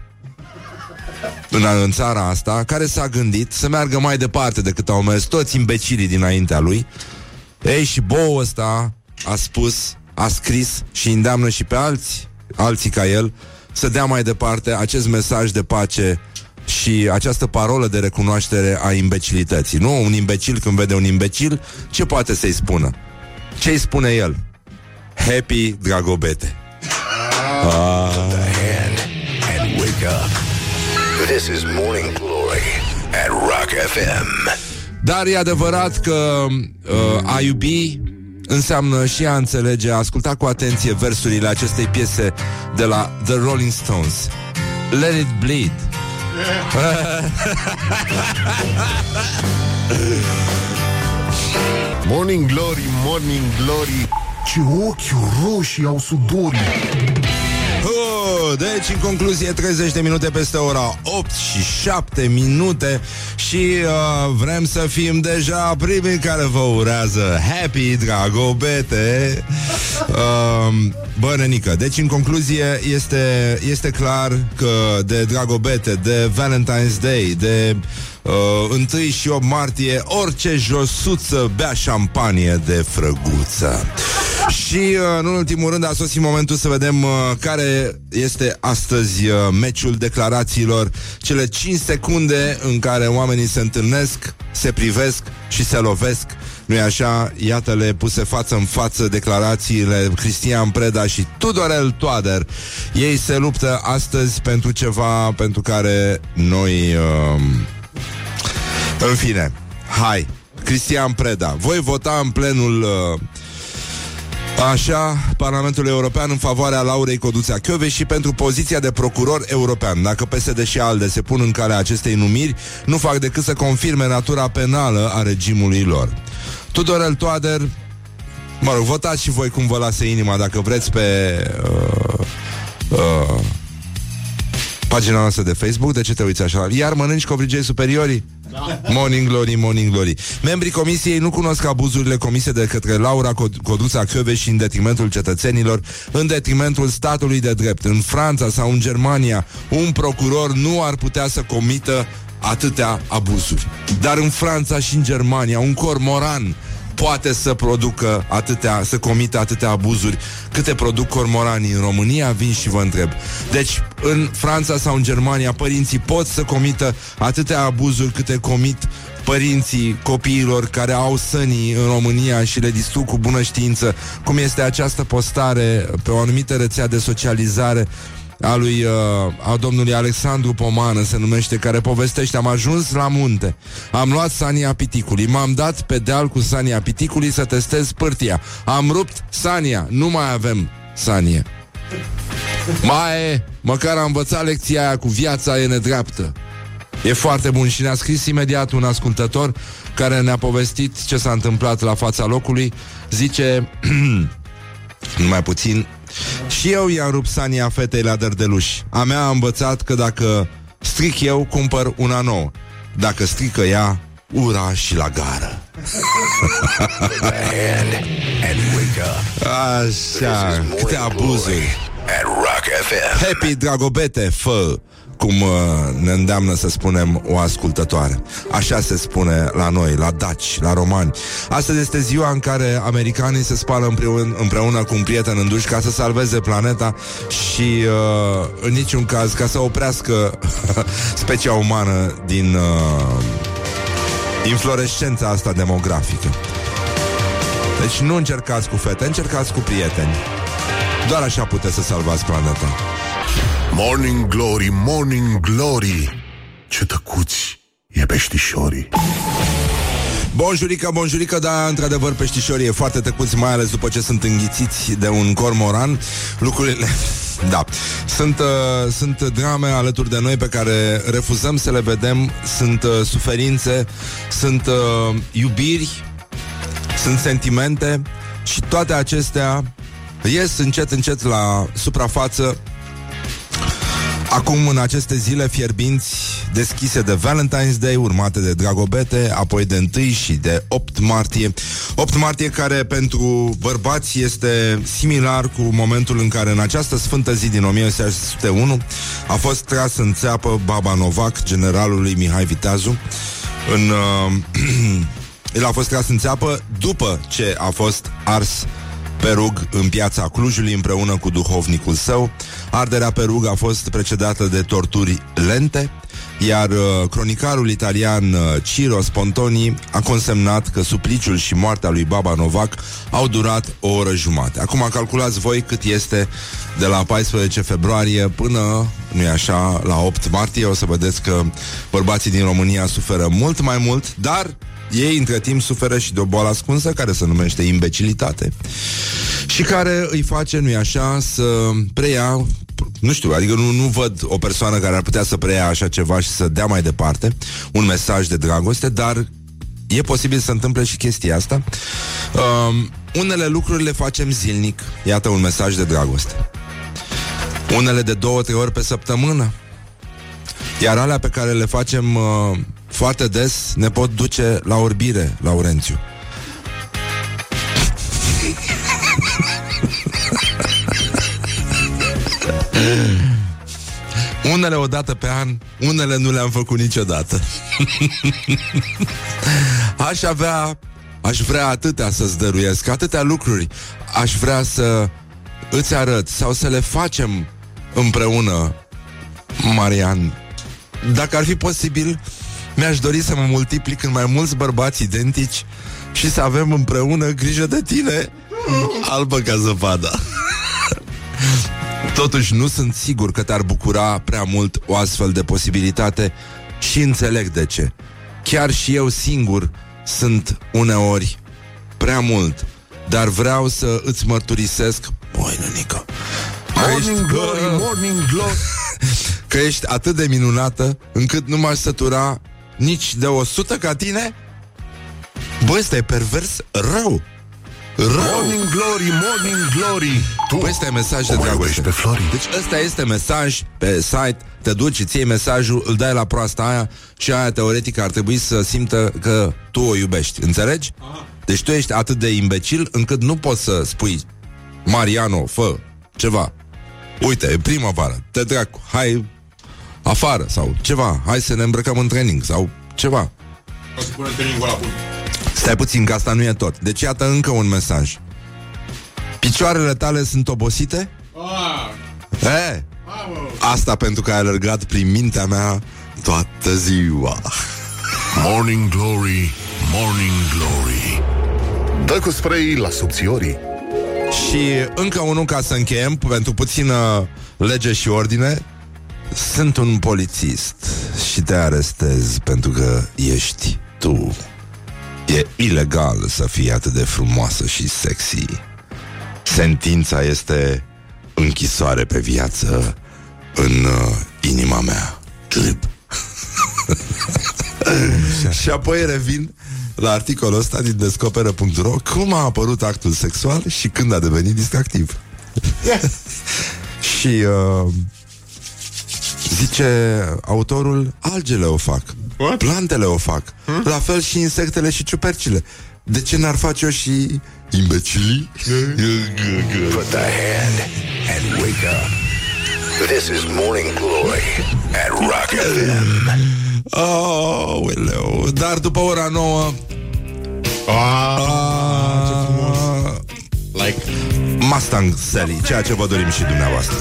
în, în țara asta, care s-a gândit să meargă mai departe decât au mers toți imbecilii dinaintea lui. Ei, și boul ăsta a spus, a scris și îndeamnă și pe alții, alții ca el, să dea mai departe acest mesaj de pace și această parolă de recunoaștere a imbecilității. Nu, un imbecil când vede un imbecil, ce poate să-i spună? Ce îi spune el? Happy Dragobete.
Ah. The hand and wake up. This is Morning Glory at Rock FM.
Dar e adevărat că uh, a iubi înseamnă și a înțelege, a asculta cu atenție versurile acestei piese de la The Rolling Stones. Let it bleed. <laughs>
Morning Glory, Morning Glory
Ce ochi roșii au sudorii.
Deci, în concluzie, 30 de minute peste ora 8 și 7 minute și uh, vrem să fim deja primii care vă urează. Happy Dragobete! Uh, Bă, nenică, deci în concluzie este, este clar că de Dragobete, de Valentine's Day, de uh, 1 și 8 martie, orice josuță bea șampanie de frăguță. Și, uh, în ultimul rând, a sosit momentul să vedem uh, care este astăzi uh, meciul declarațiilor. Cele 5 secunde în care oamenii se întâlnesc, se privesc și se lovesc. nu e așa? Iată-le puse față în față declarațiile Cristian Preda și Tudorel Toader. Ei se luptă astăzi pentru ceva pentru care noi... Uh, în fine, hai, Cristian Preda, voi vota în plenul uh, Așa, Parlamentul European în favoarea Laurei Coduțea Chiove și pentru poziția de procuror european. Dacă PSD și ALDE se pun în calea acestei numiri, nu fac decât să confirme natura penală a regimului lor. Tudorel Toader, mă rog, votați și voi cum vă lasă inima dacă vreți pe uh, uh, pagina noastră de Facebook. De ce te uiți așa? Iar mănânci covrigei superiorii? Da. Morning glory, morning glory. Membrii comisiei nu cunosc abuzurile comise de către Laura Coduța Chioveș și în detrimentul cetățenilor, în detrimentul statului de drept. În Franța sau în Germania, un procuror nu ar putea să comită atâtea abuzuri. Dar în Franța și în Germania, un cormoran poate să producă atâtea, să comită atâtea abuzuri câte produc cormoranii în România, vin și vă întreb. Deci, în Franța sau în Germania, părinții pot să comită atâtea abuzuri câte comit părinții copiilor care au sănii în România și le distrug cu bună știință, cum este această postare pe o anumită rețea de socializare a lui uh, a domnului Alexandru Pomană se numește, care povestește Am ajuns la munte, am luat sania piticului, m-am dat pe deal cu sania piticului să testez pârtia. Am rupt sania, nu mai avem sanie. Mai, măcar a învățat lecția aia cu viața e nedreaptă. E foarte bun și ne-a scris imediat un ascultător care ne-a povestit ce s-a întâmplat la fața locului. Zice, <clears throat> numai puțin, și eu i-am rupt sania fetei la dărdeluș. A mea a învățat că dacă stric eu, cumpăr una nouă. Dacă strică ea, ura și la gară.
hand and wake up.
Așa, câte abuzuri.
At Rock FM.
Happy Dragobete, fă cum uh, ne îndeamnă să spunem o ascultătoare. Așa se spune la noi, la daci, la romani. Astăzi este ziua în care americanii se spală împreună, împreună cu un prieten în duș ca să salveze planeta și uh, în niciun caz ca să oprească <laughs> specia umană din uh, inflorescența asta demografică. Deci nu încercați cu fete, încercați cu prieteni. Doar așa puteți să salvați planeta.
Morning Glory, Morning Glory. Ce tăcuți e peștișorii
Bonjurică, bonjurică, da, într-adevăr, peștișorii e foarte tăcuți, mai ales după ce sunt înghițiți de un cormoran. Lucrurile... <laughs> Da, sunt, uh, sunt drame alături de noi pe care refuzăm să le vedem, sunt uh, suferințe, sunt uh, iubiri, sunt sentimente și toate acestea ies încet, încet la suprafață Acum, în aceste zile fierbinți deschise de Valentine's Day, urmate de Dragobete, apoi de 1 și de 8 martie. 8 martie care pentru bărbați este similar cu momentul în care în această sfântă zi din 1601 a fost tras în țeapă Baba Novac, generalului Mihai Viteazu, în... Uh, <clears throat> el a fost tras în țeapă după ce a fost ars pe rug în piața Clujului împreună cu duhovnicul său. Arderea pe rug a fost precedată de torturi lente, iar uh, cronicarul italian uh, Ciro Spontoni a consemnat că supliciul și moartea lui Baba Novac au durat o oră jumate. Acum calculați voi cât este de la 14 februarie până, nu așa, la 8 martie. O să vedeți că bărbații din România suferă mult mai mult, dar ei, între timp, suferă și de o boală ascunsă care se numește imbecilitate și care îi face, nu-i așa, să preia nu știu, adică nu, nu văd o persoană care ar putea să preia așa ceva și să dea mai departe un mesaj de dragoste, dar e posibil să întâmple și chestia asta. Um, unele lucruri le facem zilnic. Iată un mesaj de dragoste. Unele de două, trei ori pe săptămână. Iar alea pe care le facem uh, foarte des ne pot duce la orbire, Laurențiu. Unele o dată pe an, unele nu le-am făcut niciodată. aș avea, aș vrea atâtea să-ți dăruiesc, atâtea lucruri. Aș vrea să îți arăt sau să le facem împreună, Marian. Dacă ar fi posibil, mi-aș dori să mă multiplic în mai mulți bărbați identici și să avem împreună grijă de tine albă ca zăpada. <laughs> Totuși nu sunt sigur că te-ar bucura prea mult o astfel de posibilitate și înțeleg de ce. Chiar și eu singur sunt uneori prea mult, dar vreau să îți mărturisesc, băi, nănică,
Morning Glory, Morning Glory <laughs>
că ești atât de minunată încât nu m-aș sătura nici de o sută ca tine? Bă, ăsta e pervers rău. Rău.
Morning Glory, Morning Glory Tu
Bă, ăsta e mesaj de
o mai
dragoste.
iubești pe Flori
Deci ăsta este mesaj pe site, te duci, îți iei mesajul, îl dai la proasta aia și aia teoretic ar trebui să simtă că tu o iubești. Înțelegi? Deci tu ești atât de imbecil încât nu poți să spui Mariano, fă ceva. Uite, e primăvară, te dracu, hai afară sau ceva, hai să ne îmbrăcăm în training sau ceva. Stai puțin, că asta nu e tot. Deci iată încă un mesaj. Picioarele tale sunt obosite? E, asta pentru că ai alergat prin mintea mea toată ziua.
Morning Glory, Morning Glory Dă cu spray la subțiorii
Și încă unul ca să încheiem pentru puțină lege și ordine. Sunt un polițist și te arestez pentru că ești tu. E ilegal să fii atât de frumoasă și sexy. Sentința este închisoare pe viață în uh, inima mea. Clip. <laughs> și apoi revin la articolul ăsta din descoperă.ro cum a apărut actul sexual și când a devenit distractiv. <laughs> și uh, zice autorul, algele o fac,
What?
plantele o fac, hmm? la fel și insectele și ciupercile. De ce n-ar face-o și imbecilii?
Put the hand and wake up. This is Morning Glory at Rock FM.
Oh, Dar după ora nouă
Ah, ce frumos.
ah,
Like,
Mustang Sally, ceea ce vă dorim și dumneavoastră.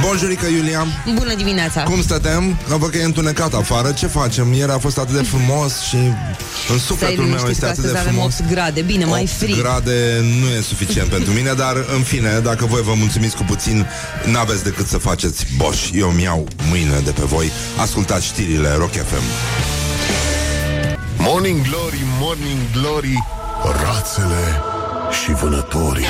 Bonjurică, Iulia!
Bună dimineața!
Cum stătem? Văd că e întunecat afară. Ce facem? Ieri a fost atât de frumos și în
Stai
sufletul meu
liniștit
este
că
atât de
astăzi avem
frumos.
8 grade. Bine, mai
8
frig.
grade nu e suficient pentru mine, dar în fine, dacă voi vă mulțumiți cu puțin, n-aveți decât să faceți boș. Eu mi iau mâine de pe voi. Ascultați știrile Rock FM.
Morning Glory, Morning Glory Rațele și vânătorii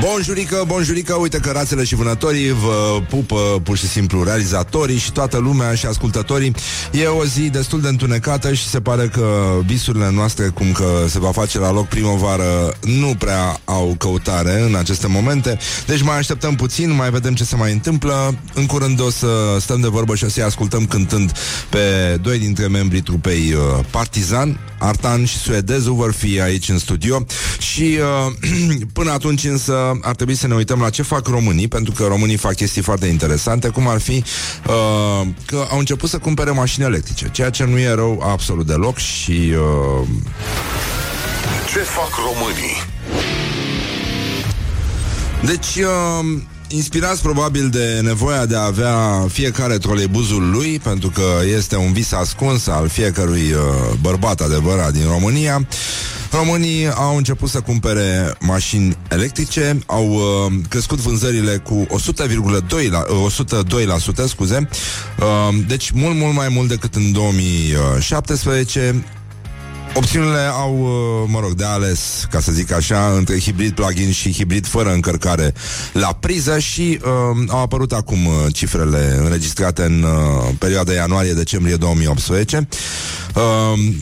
Bonjurică, bonjurică, uite că rațele și vânătorii vă pupă pur și simplu realizatorii și toată lumea și ascultătorii. E o zi destul de întunecată și se pare că visurile noastre, cum că se va face la loc primăvară, nu prea au căutare în aceste momente. Deci mai așteptăm puțin, mai vedem ce se mai întâmplă. În curând o să stăm de vorbă și o să-i ascultăm cântând pe doi dintre membrii trupei uh, Partizan, Artan și suedezul vor fi aici în studio și uh, <clears throat> până atunci însă ar trebui să ne uităm la ce fac românii, pentru că românii fac chestii foarte interesante, cum ar fi uh, că au început să cumpere mașini electrice, ceea ce nu e rău absolut deloc și uh,
Ce fac românii?
Deci, uh, inspirați probabil de nevoia de a avea fiecare troleibuzul lui, pentru că este un vis ascuns al fiecărui uh, bărbat adevărat din România, Românii au început să cumpere mașini electrice, au uh, crescut vânzările cu 100,2%, la, uh, 102%, scuze, uh, deci mult, mult mai mult decât în 2017. Opțiunile au, uh, mă rog, de ales, ca să zic așa, între hibrid plug-in și hibrid fără încărcare la priză și uh, au apărut acum uh, cifrele înregistrate în uh, perioada ianuarie-decembrie 2018. Uh,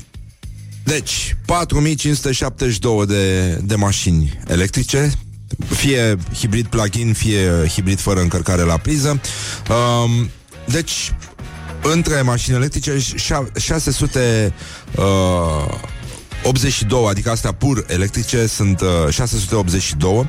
deci, 4572 de, de mașini electrice, fie hibrid plug-in, fie hibrid fără încărcare la priză. Um, deci, între mașini electrice, șa- 600 uh, 82, adică astea pur electrice, sunt uh, 682.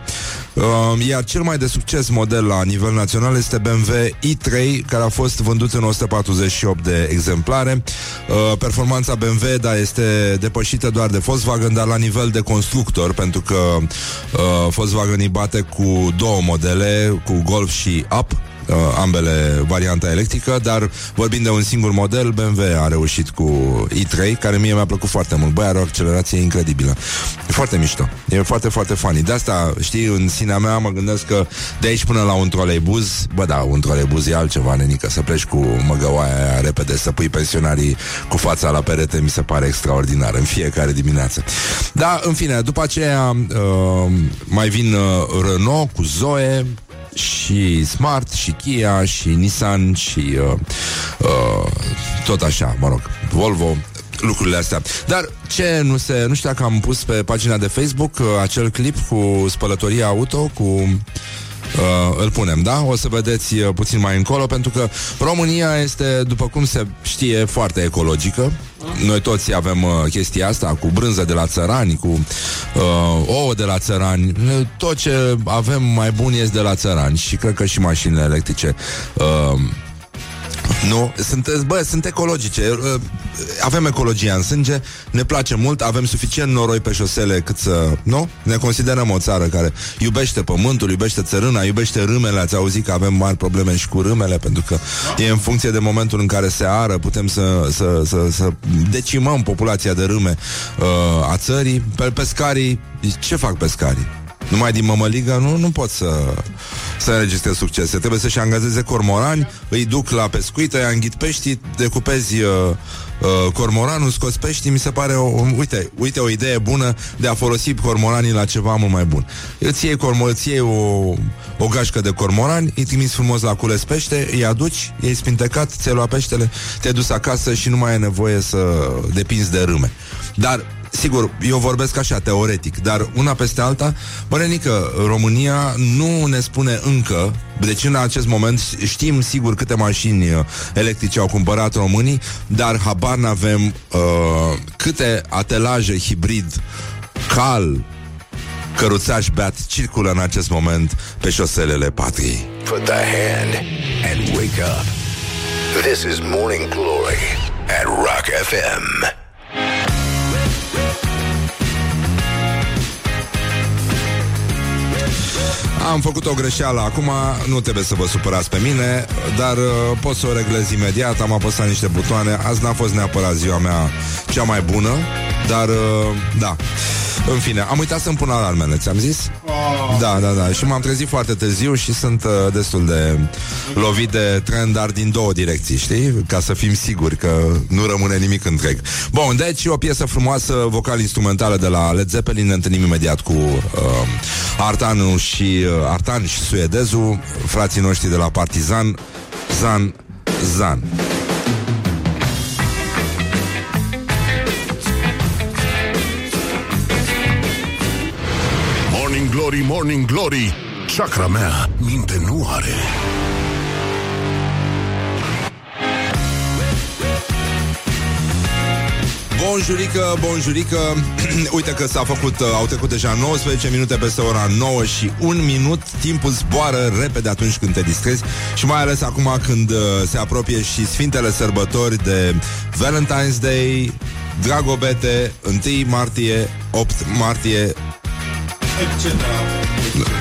Uh, iar cel mai de succes model la nivel național este BMW i3, care a fost vândut în 148 de exemplare. Uh, performanța BMW, da, este depășită doar de Volkswagen, dar la nivel de constructor, pentru că uh, Volkswagen îi bate cu două modele, cu Golf și Up, uh, ambele varianta electrică, dar vorbind de un singur model, BMW a reușit cu i3, care mie mi-a plăcut foarte mult. Băi, are o accelerație incredibilă. E foarte mișto. E foarte, foarte funny. De asta, știi, în sinea mea mă gândesc că de aici până la un troleibuz, bă, da, un troleibuz e altceva, nenică, să pleci cu măgăoaia aia repede, să pui pensionarii cu fața la perete, mi se pare extraordinar în fiecare dimineață. Da, în fine, după aceea uh, mai vin uh, Renault cu Zoe, și Smart, și Kia, și Nissan, și uh, uh, tot așa, mă rog, Volvo, lucrurile astea. Dar ce nu se, nu știu dacă am pus pe pagina de Facebook uh, acel clip cu spălătoria auto, cu Uh, îl punem, da? O să vedeți uh, puțin mai încolo Pentru că România este, după cum se știe, foarte ecologică Noi toți avem uh, chestia asta Cu brânză de la țărani Cu uh, ouă de la țărani Tot ce avem mai bun este de la țărani Și cred că și mașinile electrice uh, nu, sunt, bă, sunt ecologice. Uh, Avem ecologia în sânge Ne place mult, avem suficient noroi pe șosele Cât să, nu? Ne considerăm o țară care iubește pământul Iubește țărâna, iubește râmele. Ați auzit că avem mari probleme și cu râmele Pentru că e în funcție de momentul în care se ară Putem să, să, să, să decimăm populația de râme uh, A țării. Pe pescarii, ce fac pescarii? Numai din mămăligă? Nu, nu pot să, să înregistrez succese. Trebuie să-și angajeze cormorani, îi duc la pescuit, îi înghit peștii, decupezi uh, uh, cormoranul, scoți pești, mi se pare o, o, uite, uite o idee bună de a folosi cormoranii la ceva mult mai bun. Îți iei, cormo- îți iei o, o gașcă de cormorani, îi trimiți frumos la cules pește, îi aduci, ei spintecat, ți-ai luat peștele, te-ai dus acasă și nu mai ai nevoie să depinzi de râme. Dar Sigur, eu vorbesc așa, teoretic, dar una peste alta, bărenică, România nu ne spune încă, deci în acest moment știm sigur câte mașini uh, electrice au cumpărat românii, dar habar n-avem uh, câte atelaje hibrid cal, căruțaș beat circulă în acest moment pe șoselele patriei.
Put the hand and wake up. This is Morning Glory at Rock FM.
Am făcut o greșeală acum, nu trebuie să vă supărați pe mine, dar uh, pot să o reglez imediat. Am apăsat niște butoane. Azi n-a fost neapărat ziua mea cea mai bună, dar uh, da. În fine, am uitat să-mi pun alarmele, ți-am zis? Da, da, da. Și m-am trezit foarte târziu și sunt uh, destul de lovit de trend, dar din două direcții, știi? Ca să fim siguri că nu rămâne nimic întreg. Bun, deci o piesă frumoasă, vocal-instrumentală de la Led Zeppelin. Ne întâlnim imediat cu uh, Artanu și uh, Artan și suedezul, frații noștri de la Partizan, Zan, Zan.
Morning Glory, Morning Glory Chakra mea minte nu are
Bonjurică, bonjurică. <clears throat> Uite că s-a făcut, uh, au trecut deja 19 minute peste ora 9 și un minut. Timpul zboară repede atunci când te distrezi Și mai ales acum când uh, se apropie și Sfintele Sărbători de Valentine's Day Dragobete, 1 martie, 8 martie.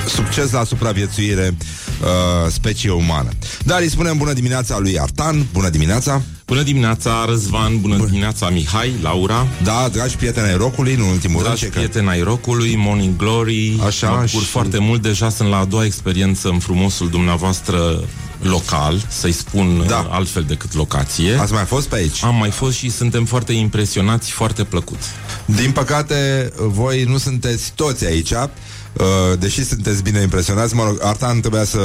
Succes la supraviețuire uh, specie umană. Dar îi spunem bună dimineața lui Artan. Bună dimineața
Bună dimineața, Răzvan, bună Bun. dimineața, Mihai, Laura
Da, dragi prieteni ai rocului, în ultimul
Dragi
rând ce
prieteni ai rocului, Morning Glory
Așa,
Mă bucur
și-
foarte mult, deja sunt la a doua experiență în frumosul dumneavoastră local Să-i spun
Da.
da. altfel decât locație
Ați mai fost pe aici?
Am mai fost și suntem foarte impresionați, foarte plăcut
Din păcate, voi nu sunteți toți aici Uh, deși sunteți bine impresionați, mă rog, Artan trebuia să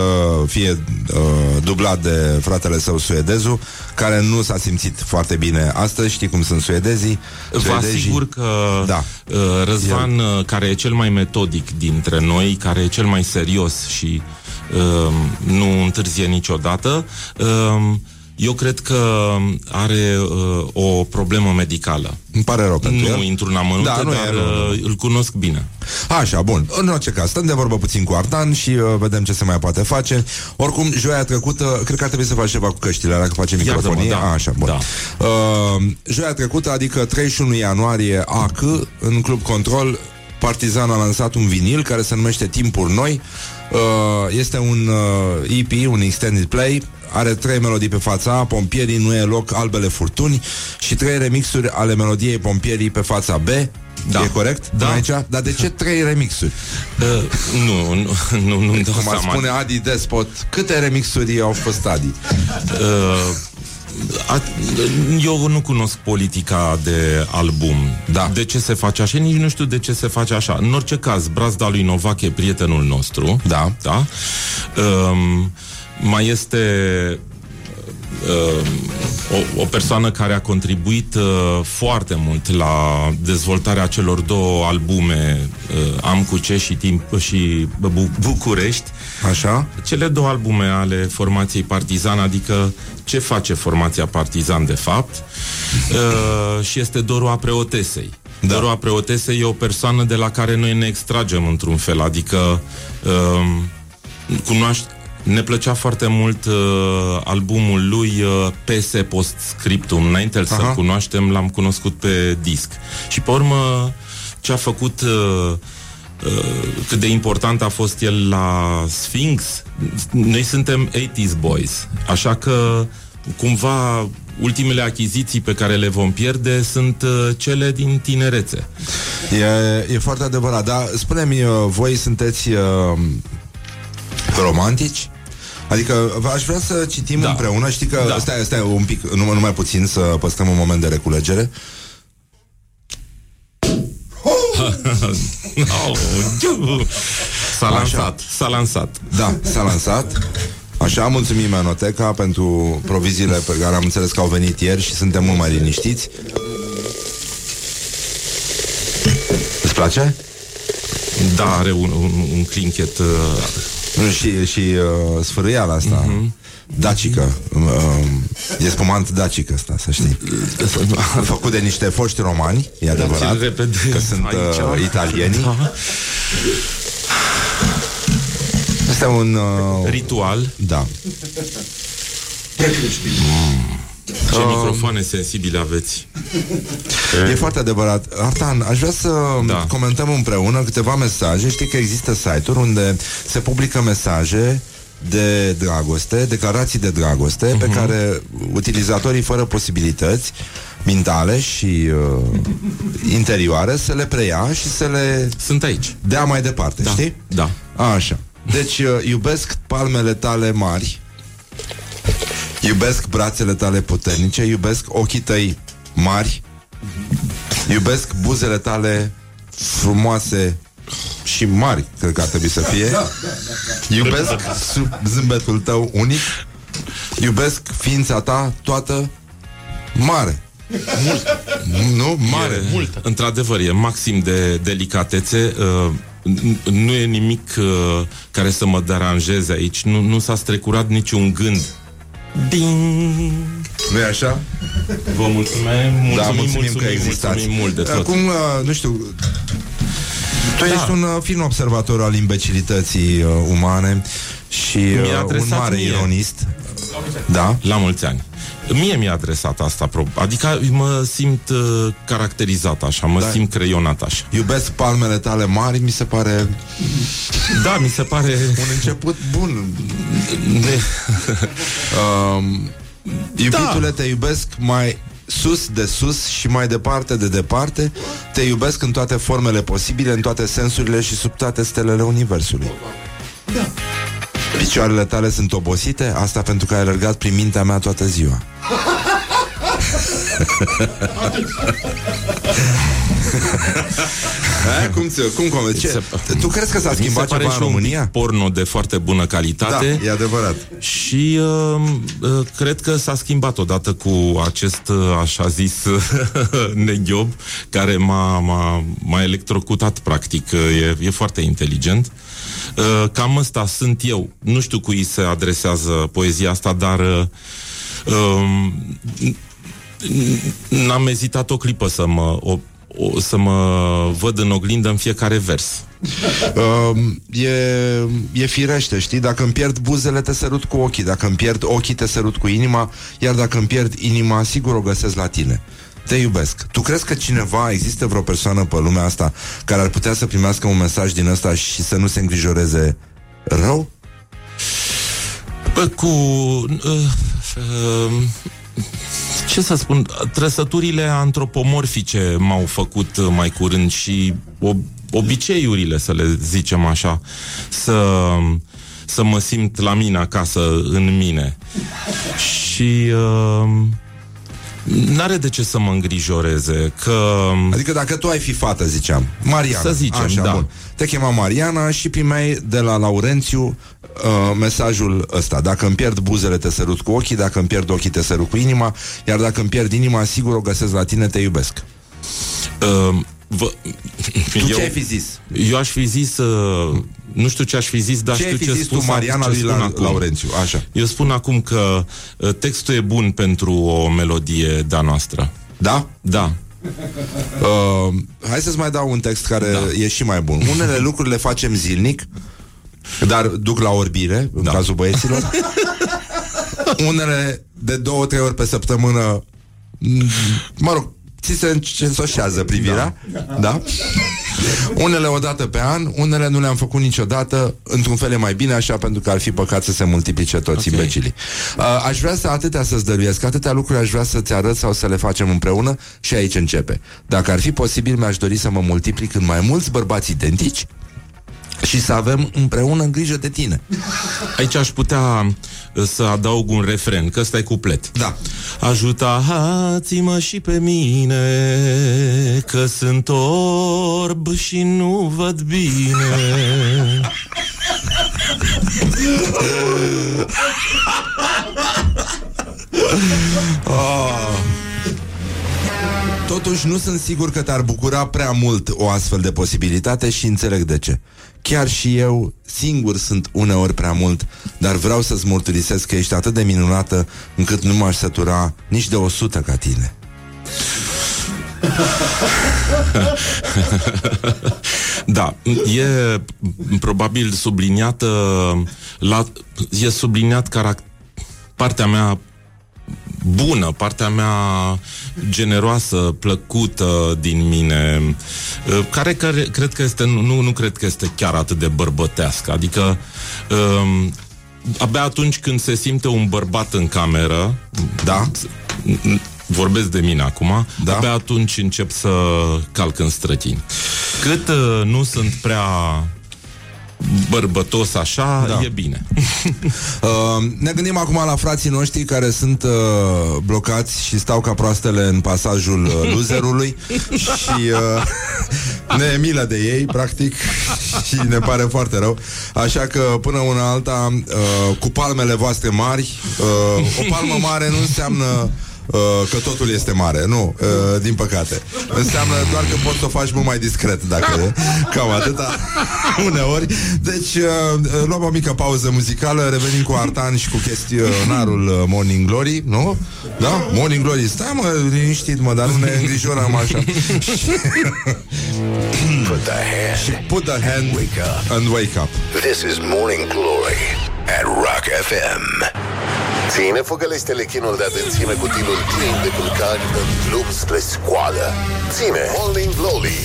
fie uh, dublat de fratele său suedezul, care nu s-a simțit foarte bine astăzi, știi cum sunt suedezii.
Vă
Suedezii-
asigur că
Da.
uh, Răzvan, uh, care e cel mai metodic dintre noi, care e cel mai serios și uh, nu întârzie niciodată, uh, eu cred că are uh, o problemă medicală.
Îmi pare rău pentru
Nu
el.
intru în amănunte,
Da, nu e,
dar
nu, nu.
uh, îl cunosc bine.
Așa, bun. În orice caz, stăm de vorbă puțin cu Artan și uh, vedem ce se mai poate face. Oricum, joia trecută, cred că ar trebui să faci ceva cu căștile alea, că face
Iartă-mă,
microfonie.
da.
A, așa, bun.
Da.
Uh, joia trecută, adică 31 ianuarie AC, în Club Control, Partizan a lansat un vinil care se numește Timpuri Noi. Uh, este un uh, EP, un extended play, are trei melodii pe fața A, Pompierii, Nu e loc, Albele furtuni și trei remixuri ale melodiei Pompierii pe fața B.
Da.
E corect?
Da.
Până Aici? Dar de ce trei remixuri?
Uh, nu, nu, nu, nu-mi dau
Cum ar
seama.
spune Adi Despot, câte remixuri au fost Adi?
Uh, a, eu nu cunosc politica de album.
Da.
De ce se face așa? Nici nu știu de ce se face așa. În orice caz, brazda lui Novac e prietenul nostru.
Da.
Da. Um, mai este uh, o, o persoană care a contribuit uh, foarte mult la dezvoltarea celor două albume uh, Am cu ce și Timp și Bu- București
Așa?
cele două albume ale formației Partizan, adică ce face formația Partizan de fapt, uh, și este Doru a Preotesei. Da. Doru a Preotesei e o persoană de la care noi ne extragem într-un fel, adică uh, cunoaște ne plăcea foarte mult uh, albumul lui uh, PS Postscriptum. Înainte să-l
Aha.
cunoaștem, l-am cunoscut pe disc. Și pe urmă, ce a făcut uh, uh, cât de important a fost el la Sphinx, noi suntem 80s boys, așa că cumva ultimele achiziții pe care le vom pierde sunt uh, cele din tinerețe.
E, e foarte adevărat, dar spune-mi, uh, voi sunteți uh, romantici? Adică aș vrea să citim
Da.
împreună Știi că,
Da.
stai, stai un pic, numai, numai puțin Să păstrăm un moment de reculegere
Oh, <laughs> s-a lansat, s-a lansat.
Da, s-a lansat Așa, mulțumim Anoteca pentru proviziile pe care am înțeles că au venit ieri și suntem mult mai liniștiți. Îți place?
Da, are un, un, un clinchet uh,
Și, și uh, sfârâiala asta
Mhm.
Dacică uh, E spumant dacic ăsta, să știi Făcut de niște foști romani E adevărat
ți-l repede
Că sunt
aici.
uh, italieni
Da.
Este un uh,
ritual.
Da
Ce microfoane sensibile aveți.
E foarte adevărat. Artan, aș vrea să
Da.
comentăm împreună câteva mesaje. Știi că există site-uri unde se publică mesaje de dragoste, declarații de dragoste, pe
Mhm.
care utilizatorii fără posibilități mentale și uh, interioare să le preia și să le
Sunt aici.
dea mai departe,
Da.
știi?
Da.
Așa. Deci, uh, iubesc palmele tale mari, iubesc brațele tale puternice, iubesc ochii tăi mari, iubesc buzele tale frumoase și mari, cred că ar trebui să fie. Iubesc sub zâmbetul tău unic, iubesc ființa ta toată mare. Mult. Nu? Mare.
E, mult. Într-adevăr, e maxim de delicatețe. Uh, n- nu e nimic uh, care să mă deranjeze aici. Nu, nu s-a strecurat niciun gând. Ding!
nu e așa?
Vă mulțumim, mulțumim,
da, mulțumim,
mulțumim,
că existați.
mulțumim mult de tot.
Acum, uh, nu știu, tu
Da.
ești un uh, fin observator al imbecilității uh, umane și
Mi-a
uh, un
adresat
mare
mie.
ironist. Da?
La mulți ani. Mie mi-a adresat asta, prob- adică mă simt uh, caracterizat așa, mă
Da.
simt creionat așa.
Iubesc palmele tale mari, mi se pare
Da, mi se pare...
un început bun.
Ne...
Um, iubitule, te iubesc mai sus de sus și mai departe de departe. Te iubesc în toate formele posibile, în toate sensurile și sub toate stelele Universului. Picioarele tale sunt obosite, asta pentru că ai alergat prin mintea mea toată ziua. <laughs> <laughs> Hai, cum, ți- cum, cum ce? Tu crezi că s-a
Mi se
schimbat
pare
ceva
și
în
un
România?
porno de foarte bună
Da,
calitate.
e adevărat.
Și uh, uh, cred că s-a schimbat odată cu acest, uh, așa zis, <laughs> neghiob, care m-a, m-a, m-a electrocutat, practic. Uh, E, e foarte inteligent. Uh, cam ăsta sunt eu. Nu știu cui se adresează poezia asta, dar... Uh, um, N-am ezitat o clipă să mă, o, o, să mă văd în oglindă în fiecare vers.
Uh, e, e firește, știi? Dacă îmi pierd buzele, te sărut cu ochii Dacă îmi pierd ochii, te sărut cu inima Iar dacă îmi pierd inima, sigur o găsesc la tine Te iubesc Tu crezi că cineva, există vreo persoană pe lumea asta Care ar putea să primească un mesaj din ăsta Și să nu se îngrijoreze rău?
Bă, Cu... Uh, uh, ce să spun, trăsăturile antropomorfice m-au făcut uh, mai curând și ob- obiceiurile, să le zicem așa, să, să mă simt la mine acasă, în mine. Și uh, n-are de ce să mă îngrijoreze, că...
Adică dacă tu ai fi fată, ziceam Mariana,
Să zicem,
așa,
da.
bun. Te chema Mariana și primeai de la Laurențiu uh, mesajul ăsta Dacă îmi pierd buzele, te sărut cu ochii Dacă îmi pierd ochii, te sărut cu inima Iar dacă îmi pierd inima, sigur o găsesc la tine, te iubesc
Uh, vă,
Tu ce ai fi zis?
Eu aș fi zis, uh, nu știu ce aș fi zis, dar
ce
știu
ai fi
ce
zis
spus,
tu, Mariana
ce
lui
spun
la,
acum.
Laurențiu? Așa.
Eu spun acum că uh, textul e bun pentru o melodie de-a noastră.
Da?
Da.
Uh, hai să-ți mai dau un text care
Da.
e și mai bun. Unele lucruri le facem zilnic, dar duc la orbire, în
Da.
cazul băieților. <laughs> Unele de două, trei ori pe săptămână, m, mă rog, ți se încensoșează privirea, da. da? Unele o dată pe an, unele nu le-am făcut niciodată, într-un fel e mai bine așa, pentru că ar fi păcat să se multiplice toți
Ok.
imbecilii. Uh, aș vrea să atâtea să-ți dăruiesc, atâtea lucruri aș vrea să-ți arăt sau să le facem împreună și aici începe. Dacă ar fi posibil, mi-aș dori să mă multiplic în mai mulți bărbați identici, și să avem împreună grijă de tine.
Aici aș putea uh, să adaug un refren, că ăsta e cuplet.
Da.
Ajutați-mă și pe mine, că sunt orb și nu văd bine.
Totuși nu sunt sigur că te-ar bucura prea mult o astfel de posibilitate și înțeleg de ce. Chiar și eu singur sunt uneori prea mult, dar vreau să-ți mărturisesc că ești atât de minunată încât nu m-aș sătura nici de o sută ca tine. <laughs>
Da, e probabil subliniată la, e subliniat caract- partea mea bună, partea mea generoasă, plăcută din mine, uh, care, care cred că este, nu, nu cred că este chiar atât de bărbătească. Adică um, abia atunci când se simte un bărbat în cameră,
Da?
vorbesc de mine acum,
Da.
abia atunci încep să calc în strătini. Cât uh, nu sunt prea bărbătos așa,
Da.
e bine. <laughs>
Uh, ne gândim acum la frații noștri care sunt uh, blocați și stau ca proastele în pasajul uh, loserului <laughs> și uh, ne e milă de ei, practic, <laughs> și ne pare foarte rău. Așa că, până una alta, uh, cu palmele voastre mari, uh, o palmă mare nu înseamnă uh, că totul este mare, nu, uh, din păcate. Înseamnă doar că poți să o faci mult mai discret, dacă e. Cam atâta, <laughs> uneori. Deci, uh, luăm o mică pauză muzicală, revenim cu Artan și cu chestionarul uh, Morning Glory, nu? Da? Morning Glory, stai mă, liniștit mă, dar nu ne îngrijorăm așa. <laughs>
Put the hand
Put the hand
wake up.
and wake up.
This is Morning Glory at Rock FM.
Ține făgălește-le chinul de adânțime cu tilul plin de culcani în drum spre scoală. Ține Morning Glory,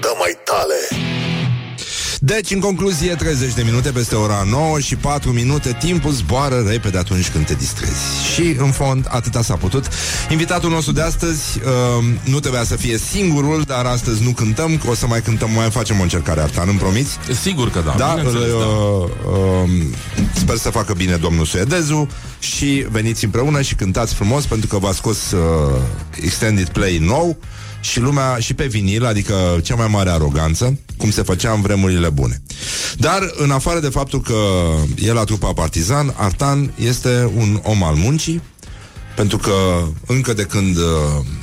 dă mai tale.
Deci, în concluzie, 30 de minute peste ora 9 și 4 minute, timpul zboară repede atunci când te distrezi. Și, în fond, atâta s-a putut. Invitatul nostru de astăzi uh, nu trebuia să fie singurul, dar astăzi nu cântăm, că o să mai cântăm, mai facem o încercare, Artan, îmi promiți?
Sigur că da,
Da,
bineînțeles,
uh,
da.
uh, sper să facă bine domnul Suedezu și veniți împreună și cântați frumos pentru că v-a scos uh, Extended Play nou și lumea și pe vinil, adică cea mai mare aroganță, cum se făcea în vremurile bune. Dar, în afară de faptul că el la trupa Partizan, Artan este un om al muncii, pentru că încă de când, uh,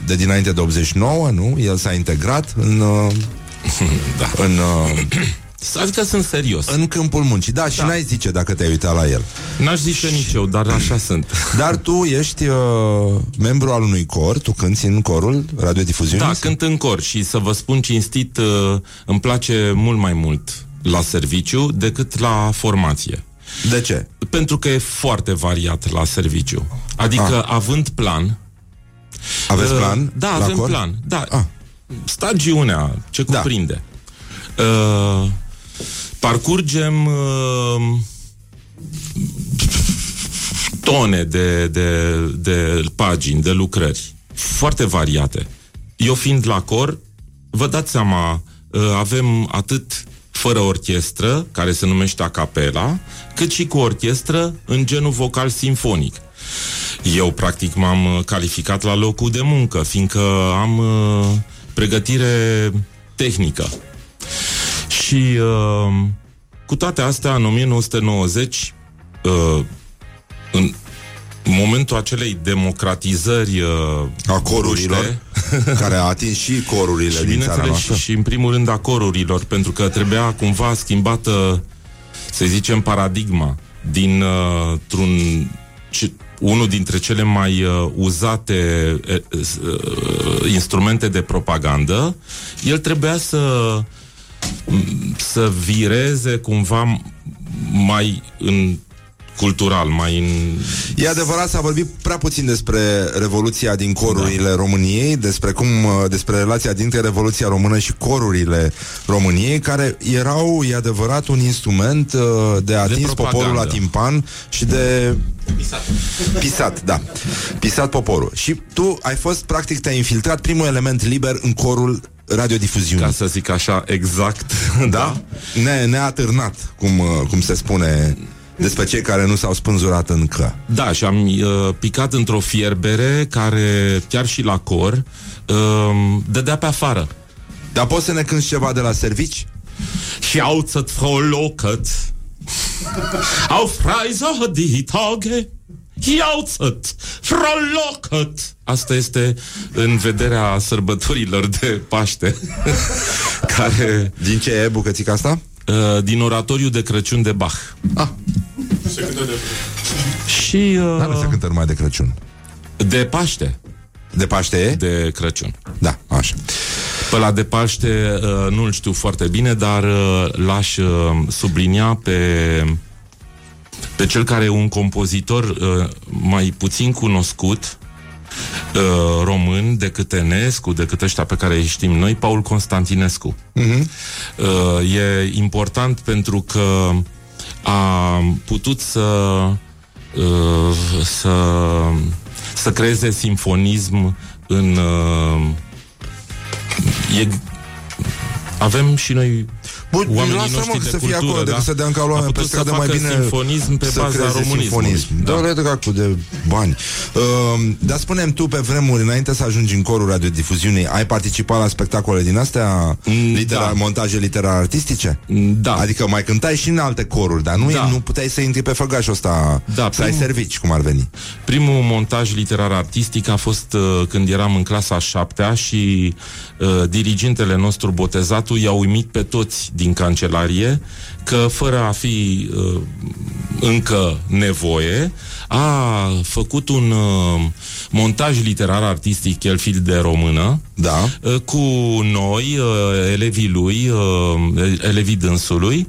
de dinainte de 89, nu, el s-a integrat în, <laughs> uh,
Da.
în uh,
Adică sunt serios.
în câmpul muncii. Da, și
Da.
n-ai zice dacă te-ai uitat la el.
N-aș zice nici eu, dar așa <clears throat> sunt.
Dar tu ești uh, membru al unui cor, tu cânti în corul radiodifuziunii?
Da, cânt în cor și să vă spun cinstit, uh, îmi place mult mai mult la serviciu decât la formație.
De ce?
Pentru că e foarte variat la serviciu. Adică, având plan...
Aveți
uh,
plan?
Da,
la
avem
cor?
plan. Da.
Ah.
Stagiunea, ce
Da.
cuprinde. Uh, parcurgem uh, tone de, de, de pagini, de lucrări, foarte variate. Eu fiind la cor, vă dați seama, uh, avem atât fără orchestră, care se numește a capela, cât și cu orchestră în genul vocal simfonic. Eu, practic, m-am uh, calificat la locul de muncă, fiindcă am uh, pregătire tehnică. Și uh, cu toate astea, în 1990, uh, în momentul acelei democratizări uh,
A corurilor,
bruște, <laughs>
care a atins și corurile
și
din țara
bineînțeles
noastră.
și, și în primul rând a corurilor, pentru că trebuia cumva schimbată, să zicem, paradigma din uh, un ce, unul dintre cele mai uh, uzate uh, uh, instrumente de propagandă, el trebuia să să vireze cumva mai în cultural, mai în
E adevărat, s-a vorbit prea puțin despre revoluția din corurile da. României, despre cum, uh, despre relația dintre Revoluția Română și corurile României, care erau, e adevărat, un instrument uh, de a atins
propagandă.
poporul la timpan și de
Pisat.
Pisat, da. Pisat poporul. Și tu ai fost, practic, te-ai infiltrat primul element liber în corul radiodifuziunii.
Ca să zic așa, exact. <laughs>
Da? Ne, neatârnat, cum, uh, cum se spune despre cei care nu s-au spânzurat încă.
Da, și am uh, picat într-o fierbere care, chiar și la cor, uh, dădea pe afară.
Dar poți să ne cânti ceva de la servici?
Schauzet Frau Lockert Auf Reise die Tage Jauțet, Frau Lockert Asta este în vederea sărbătorilor de Paște <laughs> Care
Din ce e bucățica asta?
Uh, Din oratoriu de Crăciun de Bach
Ah,
Și
dar nu se
uh,
cântă numai de Crăciun.
de Paște
De Paște e?
De Crăciun
Da, așa.
Pe la de Paște uh, nu-l știu foarte bine, dar uh, l-aș uh, sublinia pe, pe cel care e un compozitor uh, mai puțin cunoscut uh, român decât Enescu, decât ăștia pe care îi știm noi, Paul Constantinescu. Uh-huh. Uh, e important pentru că a putut să uh, să, să creeze simfonism în uh, e, avem și noi
Bun,
oamenii
lasă-mă
noștri
că
de
să fie
cultură,
acolo,
da?
decât să dea în cap
A
oameni pe
putut să
stradă mai
facă
bine
simfonism pe
să
baza
creeze
românismului.
simfonism.
Da.
Da, le dracu de bani. Uh, dar spunem tu pe vremuri, înainte să ajungi în corul radiodifuziunii, ai participat la spectacole din astea?
Mm,
Litera,
da.
Montaje literar-artistice?
Da.
Adică mai cântai și în alte coruri, dar nu,
Da.
e, nu puteai să intri pe făgașul ăsta,
Da,
să ai
primul-
servici, cum ar veni.
Primul montaj literar artistic a fost uh, când eram în clasa a șaptea și uh, dirigintele nostru botezatul i-a uimit pe toți din cancelarie că fără a fi uh, încă nevoie a făcut un uh, montaj literar artistic, el fiild de română,
Da.
Uh, cu noi, uh, elevii lui, uh, elevii dânsului.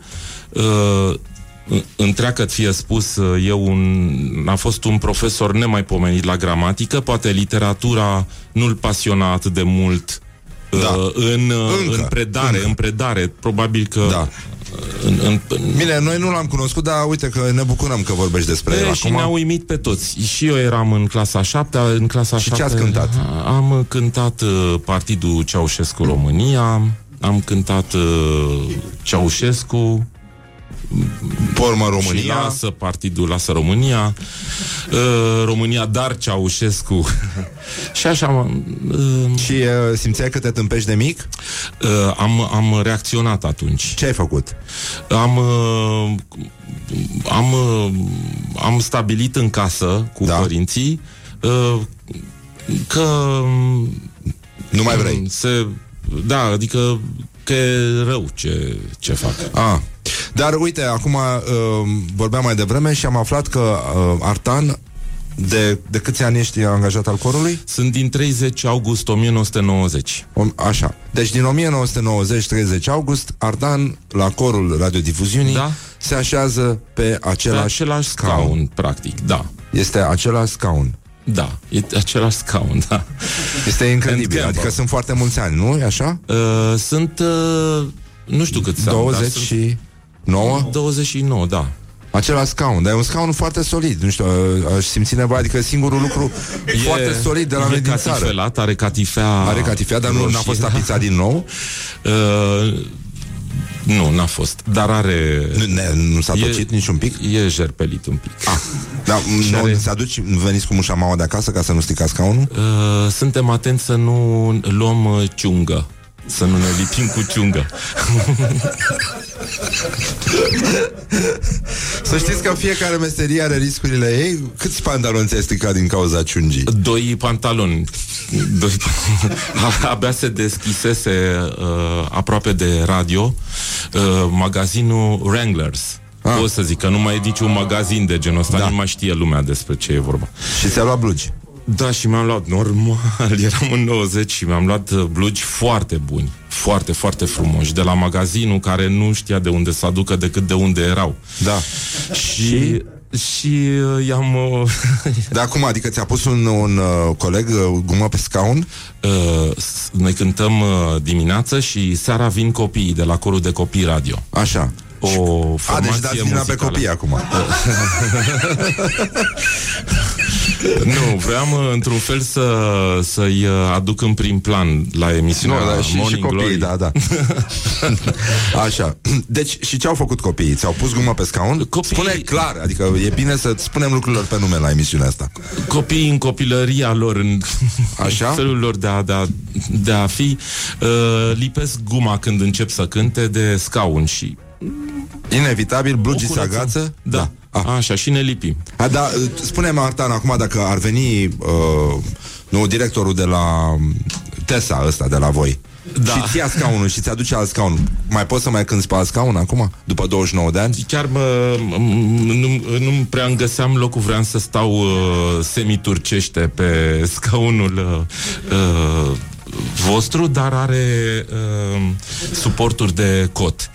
Uh, Întreagă fie spus, uh, e un, a fost un profesor nemaipomenit la gramatică, poate literatura nu-l pasiona atât de mult uh,
Da.
în, uh,
Încă.
în predare,
Încă.
în predare, probabil că
Da.
în, în, în,
Bine, noi nu l-am cunoscut, dar uite că ne bucurăm că vorbești despre el
E, și
acum.
ne-a uimit pe toți. Și eu eram în clasa 7 în clasa
Și ce
7
ați cântat?
Am cântat uh, Partidul Ceaușescu România, am cântat uh, Ceaușescu,
Pormă
și
România.
lasă Partidul Lasă România, uh, România dar Ceaușescu. <laughs> și așa am, uh,
Și uh, simțeai că te tâmpești de mic?
uh, am, am reacționat atunci.
Ce ai făcut?
Am uh, am uh, am stabilit în casă cu
Da.
părinții uh, că
Nu mai vrei.
se da, adică că e rău ce, ce fac.
Ah. Dar uite, acum uh, vorbeam mai devreme și am aflat că uh, Artan de, de câți ani ești angajat al corului?
Sunt din 30 august 1990.
O, așa. Deci din 1990-30 august, Artan, la corul radiodifuziunii,
Da.
se așează pe
Pe
același,
același scaun, practic, da.
Este același scaun.
Da, e același scaun, da.
Este incredibil.
Gamble.
Adică sunt foarte mulți ani, nu? E așa?
Uh, sunt, uh, nu știu cât sunt, dar
20
sunt
și 9?
29, da.
Același scaun, dar e un scaun foarte solid Nu știu, aș simți nevoie Adică singurul lucru foarte solid de la
e
noi din țară
catifelat, are catifea
Are catifea, dar nu
roșie,
n-a fost
da.
tapizat din nou <laughs>
Uh, nu, n-a fost, dar are...
Nu, ne, nu s-a
E-
tocit nici un pic
E jerpelit un pic.
ah, Dar <laughs>
Și
nu
are-
se aduci Veniți cu mușamaua de acasă Ca să nu stricați scaunul
Uh, suntem atenți să nu luăm uh, ciungă. Să nu ne lipim cu ciungă.
Să știți că fiecare meserie are riscurile ei Câți pantaloni ți-ai stricat din cauza ciungii?
Doi pantaloni. Doi pa- <laughs> Abia se deschisese uh, aproape de radio uh, magazinul Wranglers.
Ah.
Ah. O să zic că nu mai e niciun magazin de genul ăsta,
Da.
da. nu mai știe lumea despre ce e vorba.
Și ți-a luat blugi
Da, și mi-am luat normal, <laughs> eram în 90 și mi-am luat uh, blugi foarte buni, foarte, foarte frumoși, de la magazinul care nu știa de unde să aducă decât de unde erau.
Da
Și, și uh, i-am... Uh, <laughs>
Dar acum, adică ți-a pus un, un uh, coleg uh, gumă pe scaun
uh, s- noi cântăm uh, dimineață și seara vin copiii de la corul de copii radio.
Așa
O
A,
formație
deci dați vina pe
muzicală.
copii acum <laughs>
Nu, vreau uh, într-un fel să, să-i uh, aduc în prim plan la emisiunea
Nu, da, și, și
Morning
copiii,
Glory.
da, da. <laughs> Așa. Deci, și ce au făcut copiii? Ți-au pus gumă pe scaun?
Copiii-
Spune clar, adică e bine să spunem lucrurilor pe nume la emisiunea asta.
Copiii în copilăria lor, în <laughs>
Așa?
felul lor de a, de a, de a fi, uh, lipesc guma când încep să cânte de scaun și
Inevitabil, blugii
o
se
curățăm.
agață?
Da,
Ah.
așa, și ne lipim.
A, da, spune-mi, Artan, acum dacă ar veni uh, nu, directorul de la Tesa ăsta de la voi
Da.
și ți ia scaunul și ți aduce alt scaun, mai poți să mai cânti pe alt scaun acum, după 29 de ani?
Chiar mă, m- nu, nu prea îmi găseam locul, vreau să stau uh, semiturcește pe scaunul uh, uh, vostru, dar are uh, suporturi de cot.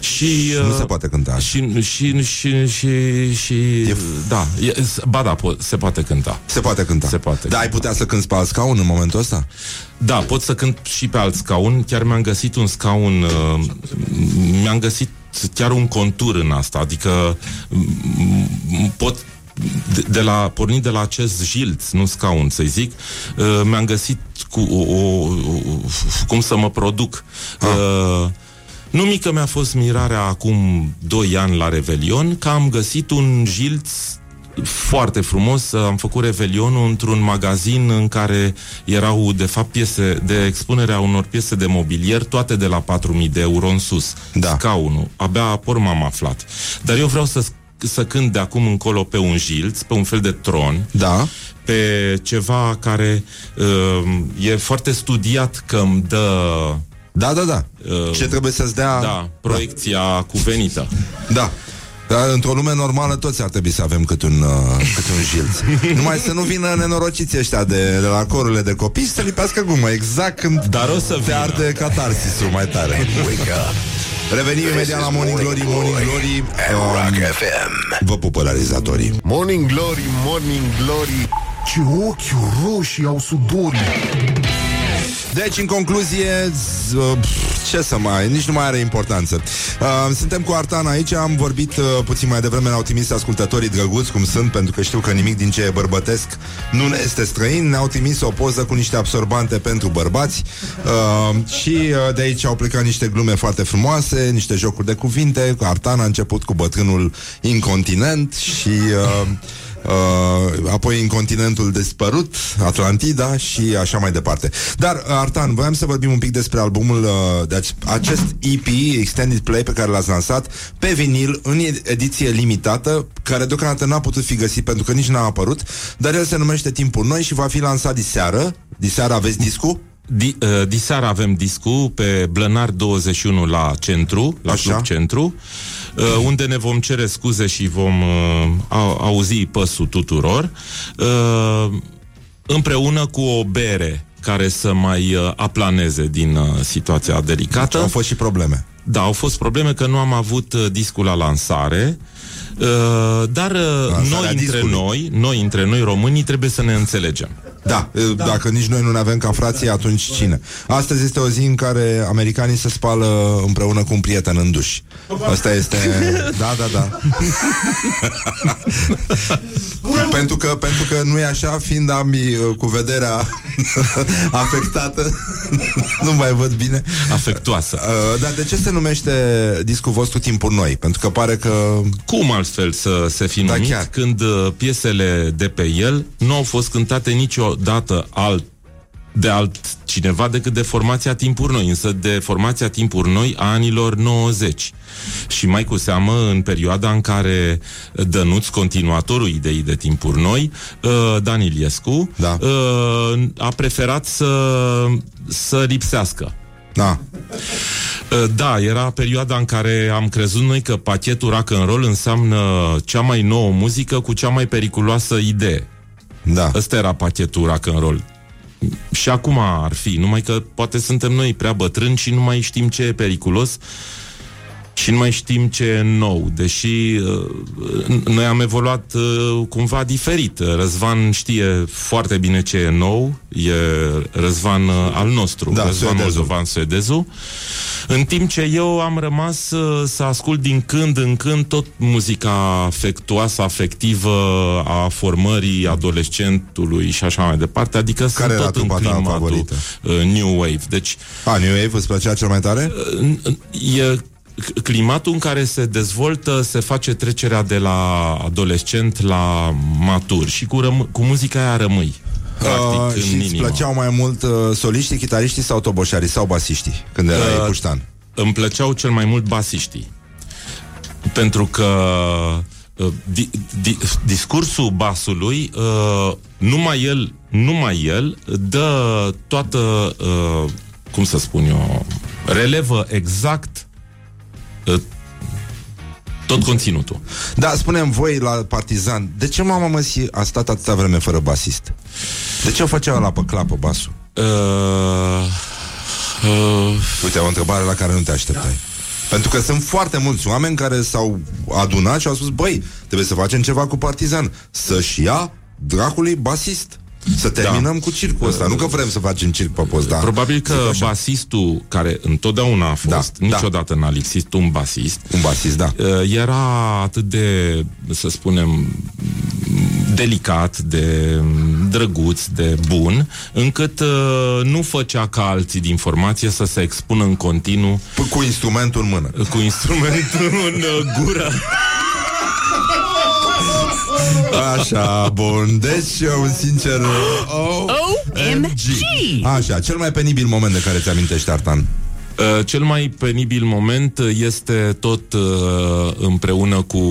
Și, uh,
Nu se poate cânta așa.
Și, și, și, și, și
E-
da, e, ba da, po- se poate cânta.
Se poate cânta.
Se poate
Da, ai putea să cânti pe alt scaun în momentul ăsta?
Da, pot să cânt și pe alt scaun. Chiar mi-am găsit un scaun, uh, mi-am găsit chiar un contur în asta, adică m- pot de, de la, pornind de la acest jilț, nu scaun, să zic, uh, mi-am găsit cu o, o, o, cum să mă produc. Uh, nu mică mi-a fost mirarea acum 2 ani la Revelion că am găsit un jilț foarte frumos. Am făcut Revelionul într-un magazin în care erau, de fapt, piese de expunere a unor piese de mobilier, toate de la 4.000 de euro în sus.
Da.
Scaunul. Abia apoi m-am aflat. Dar eu vreau să, să cânt de acum încolo pe un jilț, pe un fel de tron,
Da.
pe ceva care uh, e foarte studiat că îmi dă
Da, da, da.
Uh,
Ce trebuie să-ți dea...
da, proiecția cuvenită.
Da. Dar într-o lume normală toți ar trebui să avem cât un, uh, cât un jilț. <laughs> Numai să nu vină nenorociți ăștia de, de la corurile de copii și să lipească gumă, exact când
Dar o să
te
vină.
arde catarsisul mai tare.
Wake up.
Revenim imediat la Morning Glory, Morning Glory.
At Rock
Um,
FM.
vă pupă realizatorii.
Morning Glory, Morning Glory
Ce ochi roșii au sudorii
Deci, în concluzie, z- uh, pf, ce să mai, nici nu mai are importanță. Uh, suntem cu Artan aici, am vorbit uh, puțin mai devreme, ne-au trimis ascultătorii drăguți, cum sunt, pentru că știu că nimic din ce e bărbătesc nu ne este străin. Ne-au trimis o poză cu niște absorbante pentru bărbați uh, și uh, de aici au plecat niște glume foarte frumoase, niște jocuri de cuvinte. Artan a început cu bătrânul incontinent și... Uh, Uh, apoi în continentul dispărut, Atlantida și așa mai departe. Dar, uh, Artan, voiam să vorbim un pic despre albumul, uh, deci acest EP, Extended Play, pe care l-ați lansat pe vinil, în ediție limitată, care deocamdată n-a putut fi găsit pentru că nici n-a apărut, dar el se numește Timpul Noi și va fi lansat diseară. Diseară aveți discul?
Di, uh, diseară avem discu pe Blănar 21 la centru, la
Așa.
Club Centru, uh, unde ne vom cere scuze și vom uh, au, auzi păsul tuturor, uh, împreună cu o bere care să mai uh, aplaneze din uh, situația delicată.
Au fost și probleme.
Da, au fost probleme că nu am avut uh, discul la lansare, uh, dar uh,
Lansarea
noi între
discului.
noi, noi între noi românii trebuie să ne înțelegem.
Da, da, dacă nici noi nu ne avem ca frații, atunci cine? Astăzi este o zi în care americanii se spală împreună cu un prieten în duș. Asta este... <laughs> Da, da, da. pentru, că, pentru că nu e așa, fiind ambii uh, cu vederea <laughs> afectată, <laughs> nu mai văd bine.
Afectuoasă.
Uh, dar de ce se numește discul vostru Timpuri Noi? Pentru că pare că...
Cum altfel să se fi
Da,
numit
chiar.
când uh, piesele de pe el nu au fost cântate niciodată alt de altcineva decât de formația Timpuri Noi, însă de formația Timpuri Noi a anilor 90. Și mai cu seamă în perioada în care Dănuț, continuatorul ideii de Timpuri Noi, uh, Dan Iliescu,
Da.
uh, a preferat să, să lipsească.
Da,
Uh, Da, era perioada în care am crezut noi că pachetul rock and roll înseamnă cea mai nouă muzică cu cea mai periculoasă idee.
Da.
Ăsta era pachetul rock and roll. Și acum ar fi, numai că poate suntem noi prea bătrâni și nu mai știm ce e periculos și nu mai știm ce e nou, deși uh, noi am evoluat uh, cumva diferit. Răzvan știe foarte bine ce e nou, e Răzvan uh, al nostru,
Da,
Răzvan
suedezul.
Moldovan suedezul, în timp ce eu am rămas uh, să ascult din când în când tot muzica afectuoasă, afectivă a formării adolescentului și așa mai departe, adică
Care
sunt
era
tot în
trupa ta
climatul
favorită?
uh, New Wave. Deci
A, New Wave îți plăcea cel mai tare?
e c- climatul în care se dezvoltă, se face trecerea de la adolescent la matur și cu, răm- cu muzica aia rămâi. Practic,
Uh, și
în
îți
inimă.
plăceau mai mult uh, soliștii, chitariștii sau toboșarii sau basiștii când erai
Uh,
puștan?
Îmi plăceau cel mai mult basiștii. Pentru că uh, di, di, discursul basului, uh, numai el, numai el dă toată, uh, cum să spun eu, relevă exact uh, tot conținutul.
Da, spunem voi la Partizan, de ce mama măsi a stat atâta vreme fără basist? De ce o făcea la pe clapă basul?
Uh, uh,
Uite, o întrebare la care nu te așteptai. Pentru că sunt foarte mulți oameni care s-au adunat și au spus, băi, trebuie să facem ceva cu Partizan. Să-și ia dracului basist. Să terminăm cu circul ăsta. Nu că vrem să facem circ pe post, da.
Probabil că
Zic așa.
basistul, care întotdeauna a fost,
Da,
niciodată n-a lipsit un basist,
Un basist, da.
uh, era atât de, să spunem, delicat, de drăguț, de bun, încât uh, nu făcea ca alții din formație să se expună în continuu
P- cu instrumentul în mână.
cu instrumentul în uh, gură. <laughs>
Așa, bun. Deci, un sincer... OMG! Așa, cel mai penibil moment de care ți amintești, Artan.
Uh, cel mai penibil moment este tot uh, împreună cu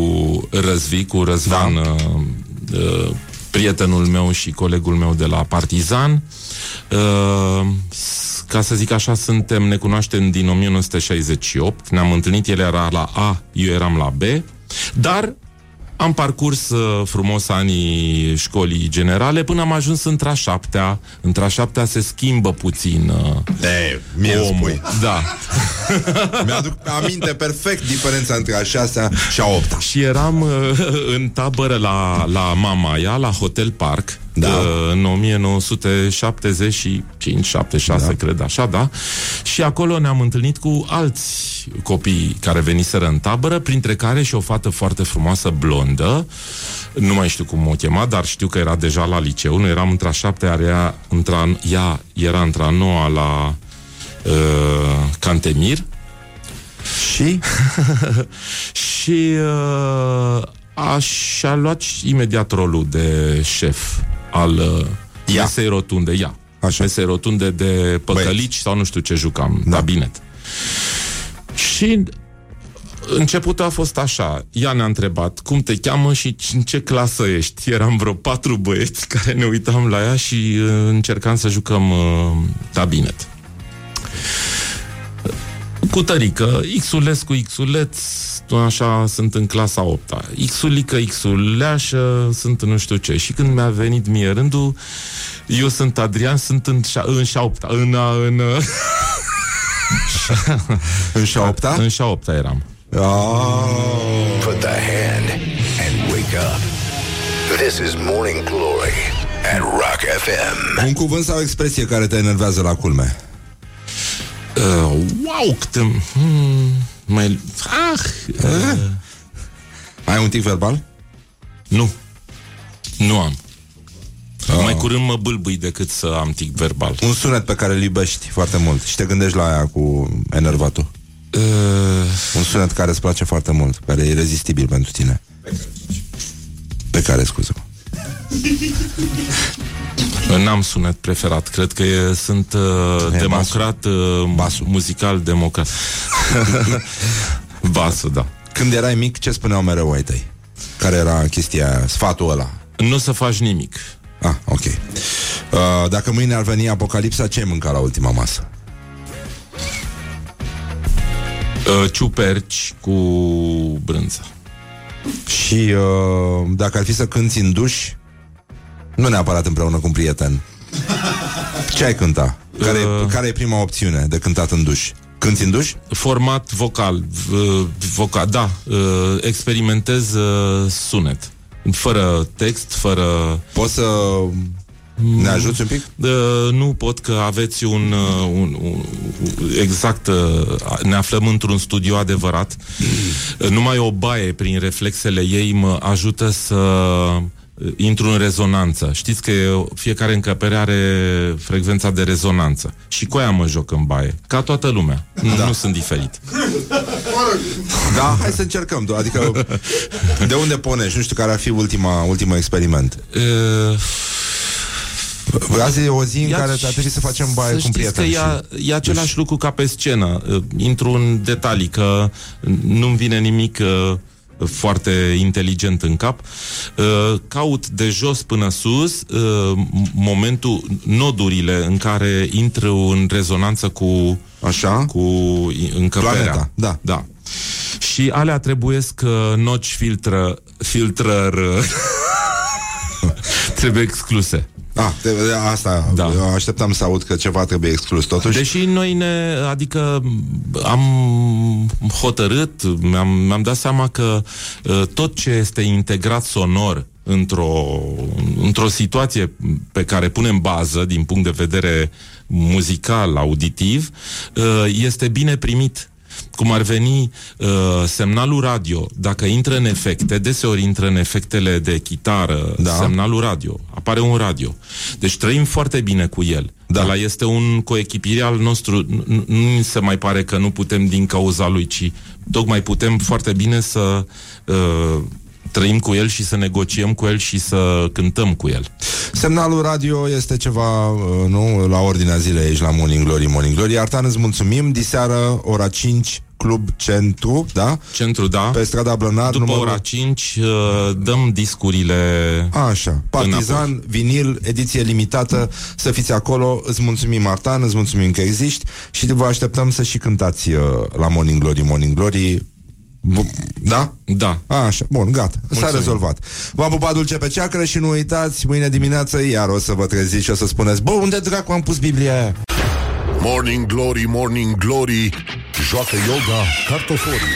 Răzvi, cu Răzvan,
Da.
uh, uh, prietenul meu și colegul meu de la Partizan. Uh, s- ca să zic așa, suntem, ne cunoaștem din 1968, ne-am întâlnit, el era la A, eu eram la B, dar am parcurs uh, frumos anii școlii generale până am ajuns într-a șaptea. Într-a șaptea se schimbă puțin uh,
E, mie îmi
omul.
spui.
Da. <laughs>
Mi-aduc aminte perfect diferența între a șasea și a opta.
Și eram uh, în tabără la, la Mamaia, la Hotel Park,
Da.
uh, în 1975-76, da. cred, așa, da? Și acolo ne-am întâlnit cu alți copii care veniseră în tabără, printre care și o fată foarte frumoasă, blondă, nu mai știu cum o chema, dar știu că era deja la liceu, nu eram într-a șaptea, iar ea, într-a, ea era într-a noua la uh, Cantemir,
Și? <laughs>
și uh, aș a luat și imediat rolul de șef al uh,
Ia.
mesei rotunde, ia.
Așa.
Mesei rotunde de păcălici sau nu știu ce jucam, da. cabinet. Și începutul a fost așa. Ea ne-a întrebat cum te cheamă și c- în ce clasă ești. Eram vreo patru băieți care ne uitam la ea și uh, încercam să jucăm uh, cabinet cu tărică, Xules cu Xuleț, așa sunt în clasa 8 -a. Xulică, Xuleașă, sunt în nu știu ce. Și când mi-a venit mie rândul, eu sunt Adrian, sunt în, șa, în șa 8 în, în, <laughs>
În și șa opta?
în șa 8 eram.
Oh.
Put the hand and wake up. This is Morning Glory at Rock FM.
Un cuvânt sau o expresie care te enervează la culme?
Uh, wow, câte... Hmm, mai... Ah! Uh,
Ai un tic verbal?
nu. Nu am.
Ah.
Mai curând mă bâlbâi decât să am tic verbal.
Un sunet pe care îl iubești foarte mult și te gândești la aia cu enervatul.
Uh,
Un sunet care îți place foarte mult, care e irezistibil pentru tine. Pe care, scuză
N-am sunet preferat. Cred că e, sunt uh,
E
democrat, uh,
Basul.
muzical democrat. <laughs> basul, da.
Când erai mic, ce spuneau mereu ai tăi? Care era chestia aia, sfatul ăla?
Nu o să faci nimic.
Ah, ok. Uh, dacă mâine ar veni apocalipsa, ce ai mâncat la ultima masă?
Uh, ciuperci cu brânză.
Și uh, dacă ar fi să cânti în duș, nu neapărat împreună cu un prieten, ce ai cânta? Care,
Uh.
care e prima opțiune de cântat în duș? Cânti în duș?
Format vocal, v- vocal, da, uh, experimentez uh, sunet. Fără text, fără...
Poți să ne ajuți un pic?
Uh, nu pot că aveți un, uh, un, un exact uh, ne aflăm într-un studio adevărat. Uh, <clears throat> Numai o baie prin reflexele ei mă ajută să uh, intru în rezonanță. Știți că fiecare încăpere are frecvența de rezonanță. Și cu aia mă joc în baie. Ca toată lumea. Da. Nu sunt diferit.
Da, hai să încercăm. tu. Adică, de unde ponești? Nu știu care ar fi ultima, ultimul experiment.
Uh,
Azi e o zi în
Ia-
care ar trebui să facem baie
să
cu
știți
prieteni.
că e,
și-
e același lucru ca pe scenă. Uh, Intru în detalii, că nu-mi vine nimic uh, foarte inteligent în cap. Uh, Caut de jos până sus uh, momentul, nodurile în care intru în rezonanță cu
Așa?
cu încăperea.
Planeta, da.
da. Și alea trebuiesc uh, noci filtră, filtrăr <laughs> trebuie excluse.
Ah, de, de, asta,
Da.
da. așteptam să aud că ceva trebuie exclus totuși.
Deși noi ne, adică am hotărât, mi-am, mi-am dat seama că uh, tot ce este integrat sonor într-o, într-o situație pe care punem bază din punct de vedere muzical, auditiv, uh, este bine primit. Cum ar veni uh, semnalul radio, dacă intră în efecte, deseori intră în efectele de chitară,
Da.
semnalul radio, apare un radio. Deci trăim foarte bine cu el.
Da.
Ăla este un coechipire al nostru. Nu, nu- nu mi se mai pare că nu putem din cauza lui, ci tocmai putem foarte bine să uh, trăim cu el și să negociem cu el și să cântăm cu el.
Semnalul radio este ceva, uh, nu, la ordinea zilei aici la Morning Glory, Morning Glory. Artan, îți mulțumim. Diseară, ora 5, Club Centru, da?
Centru, da?
Pe strada Blănar,
După
numărul...
ora 5 uh, dăm discurile
Așa, Partizan,
Înapoi.
vinil, ediție limitată, să fiți acolo, îți mulțumim Artan, îți mulțumim că existi și vă așteptăm să și cântați uh, la Morning Glory, Morning Glory. Bu- Da?
Da.
Așa, bun, gata, s-a
Mulțumim.
rezolvat. V-am pupat dulce pe ceacră și nu uitați, mâine dimineață iar o să vă treziți și o să spuneți, bă, unde dracu am pus Biblia aia?
Morning Glory, Morning Glory Joacă yoga cartoforii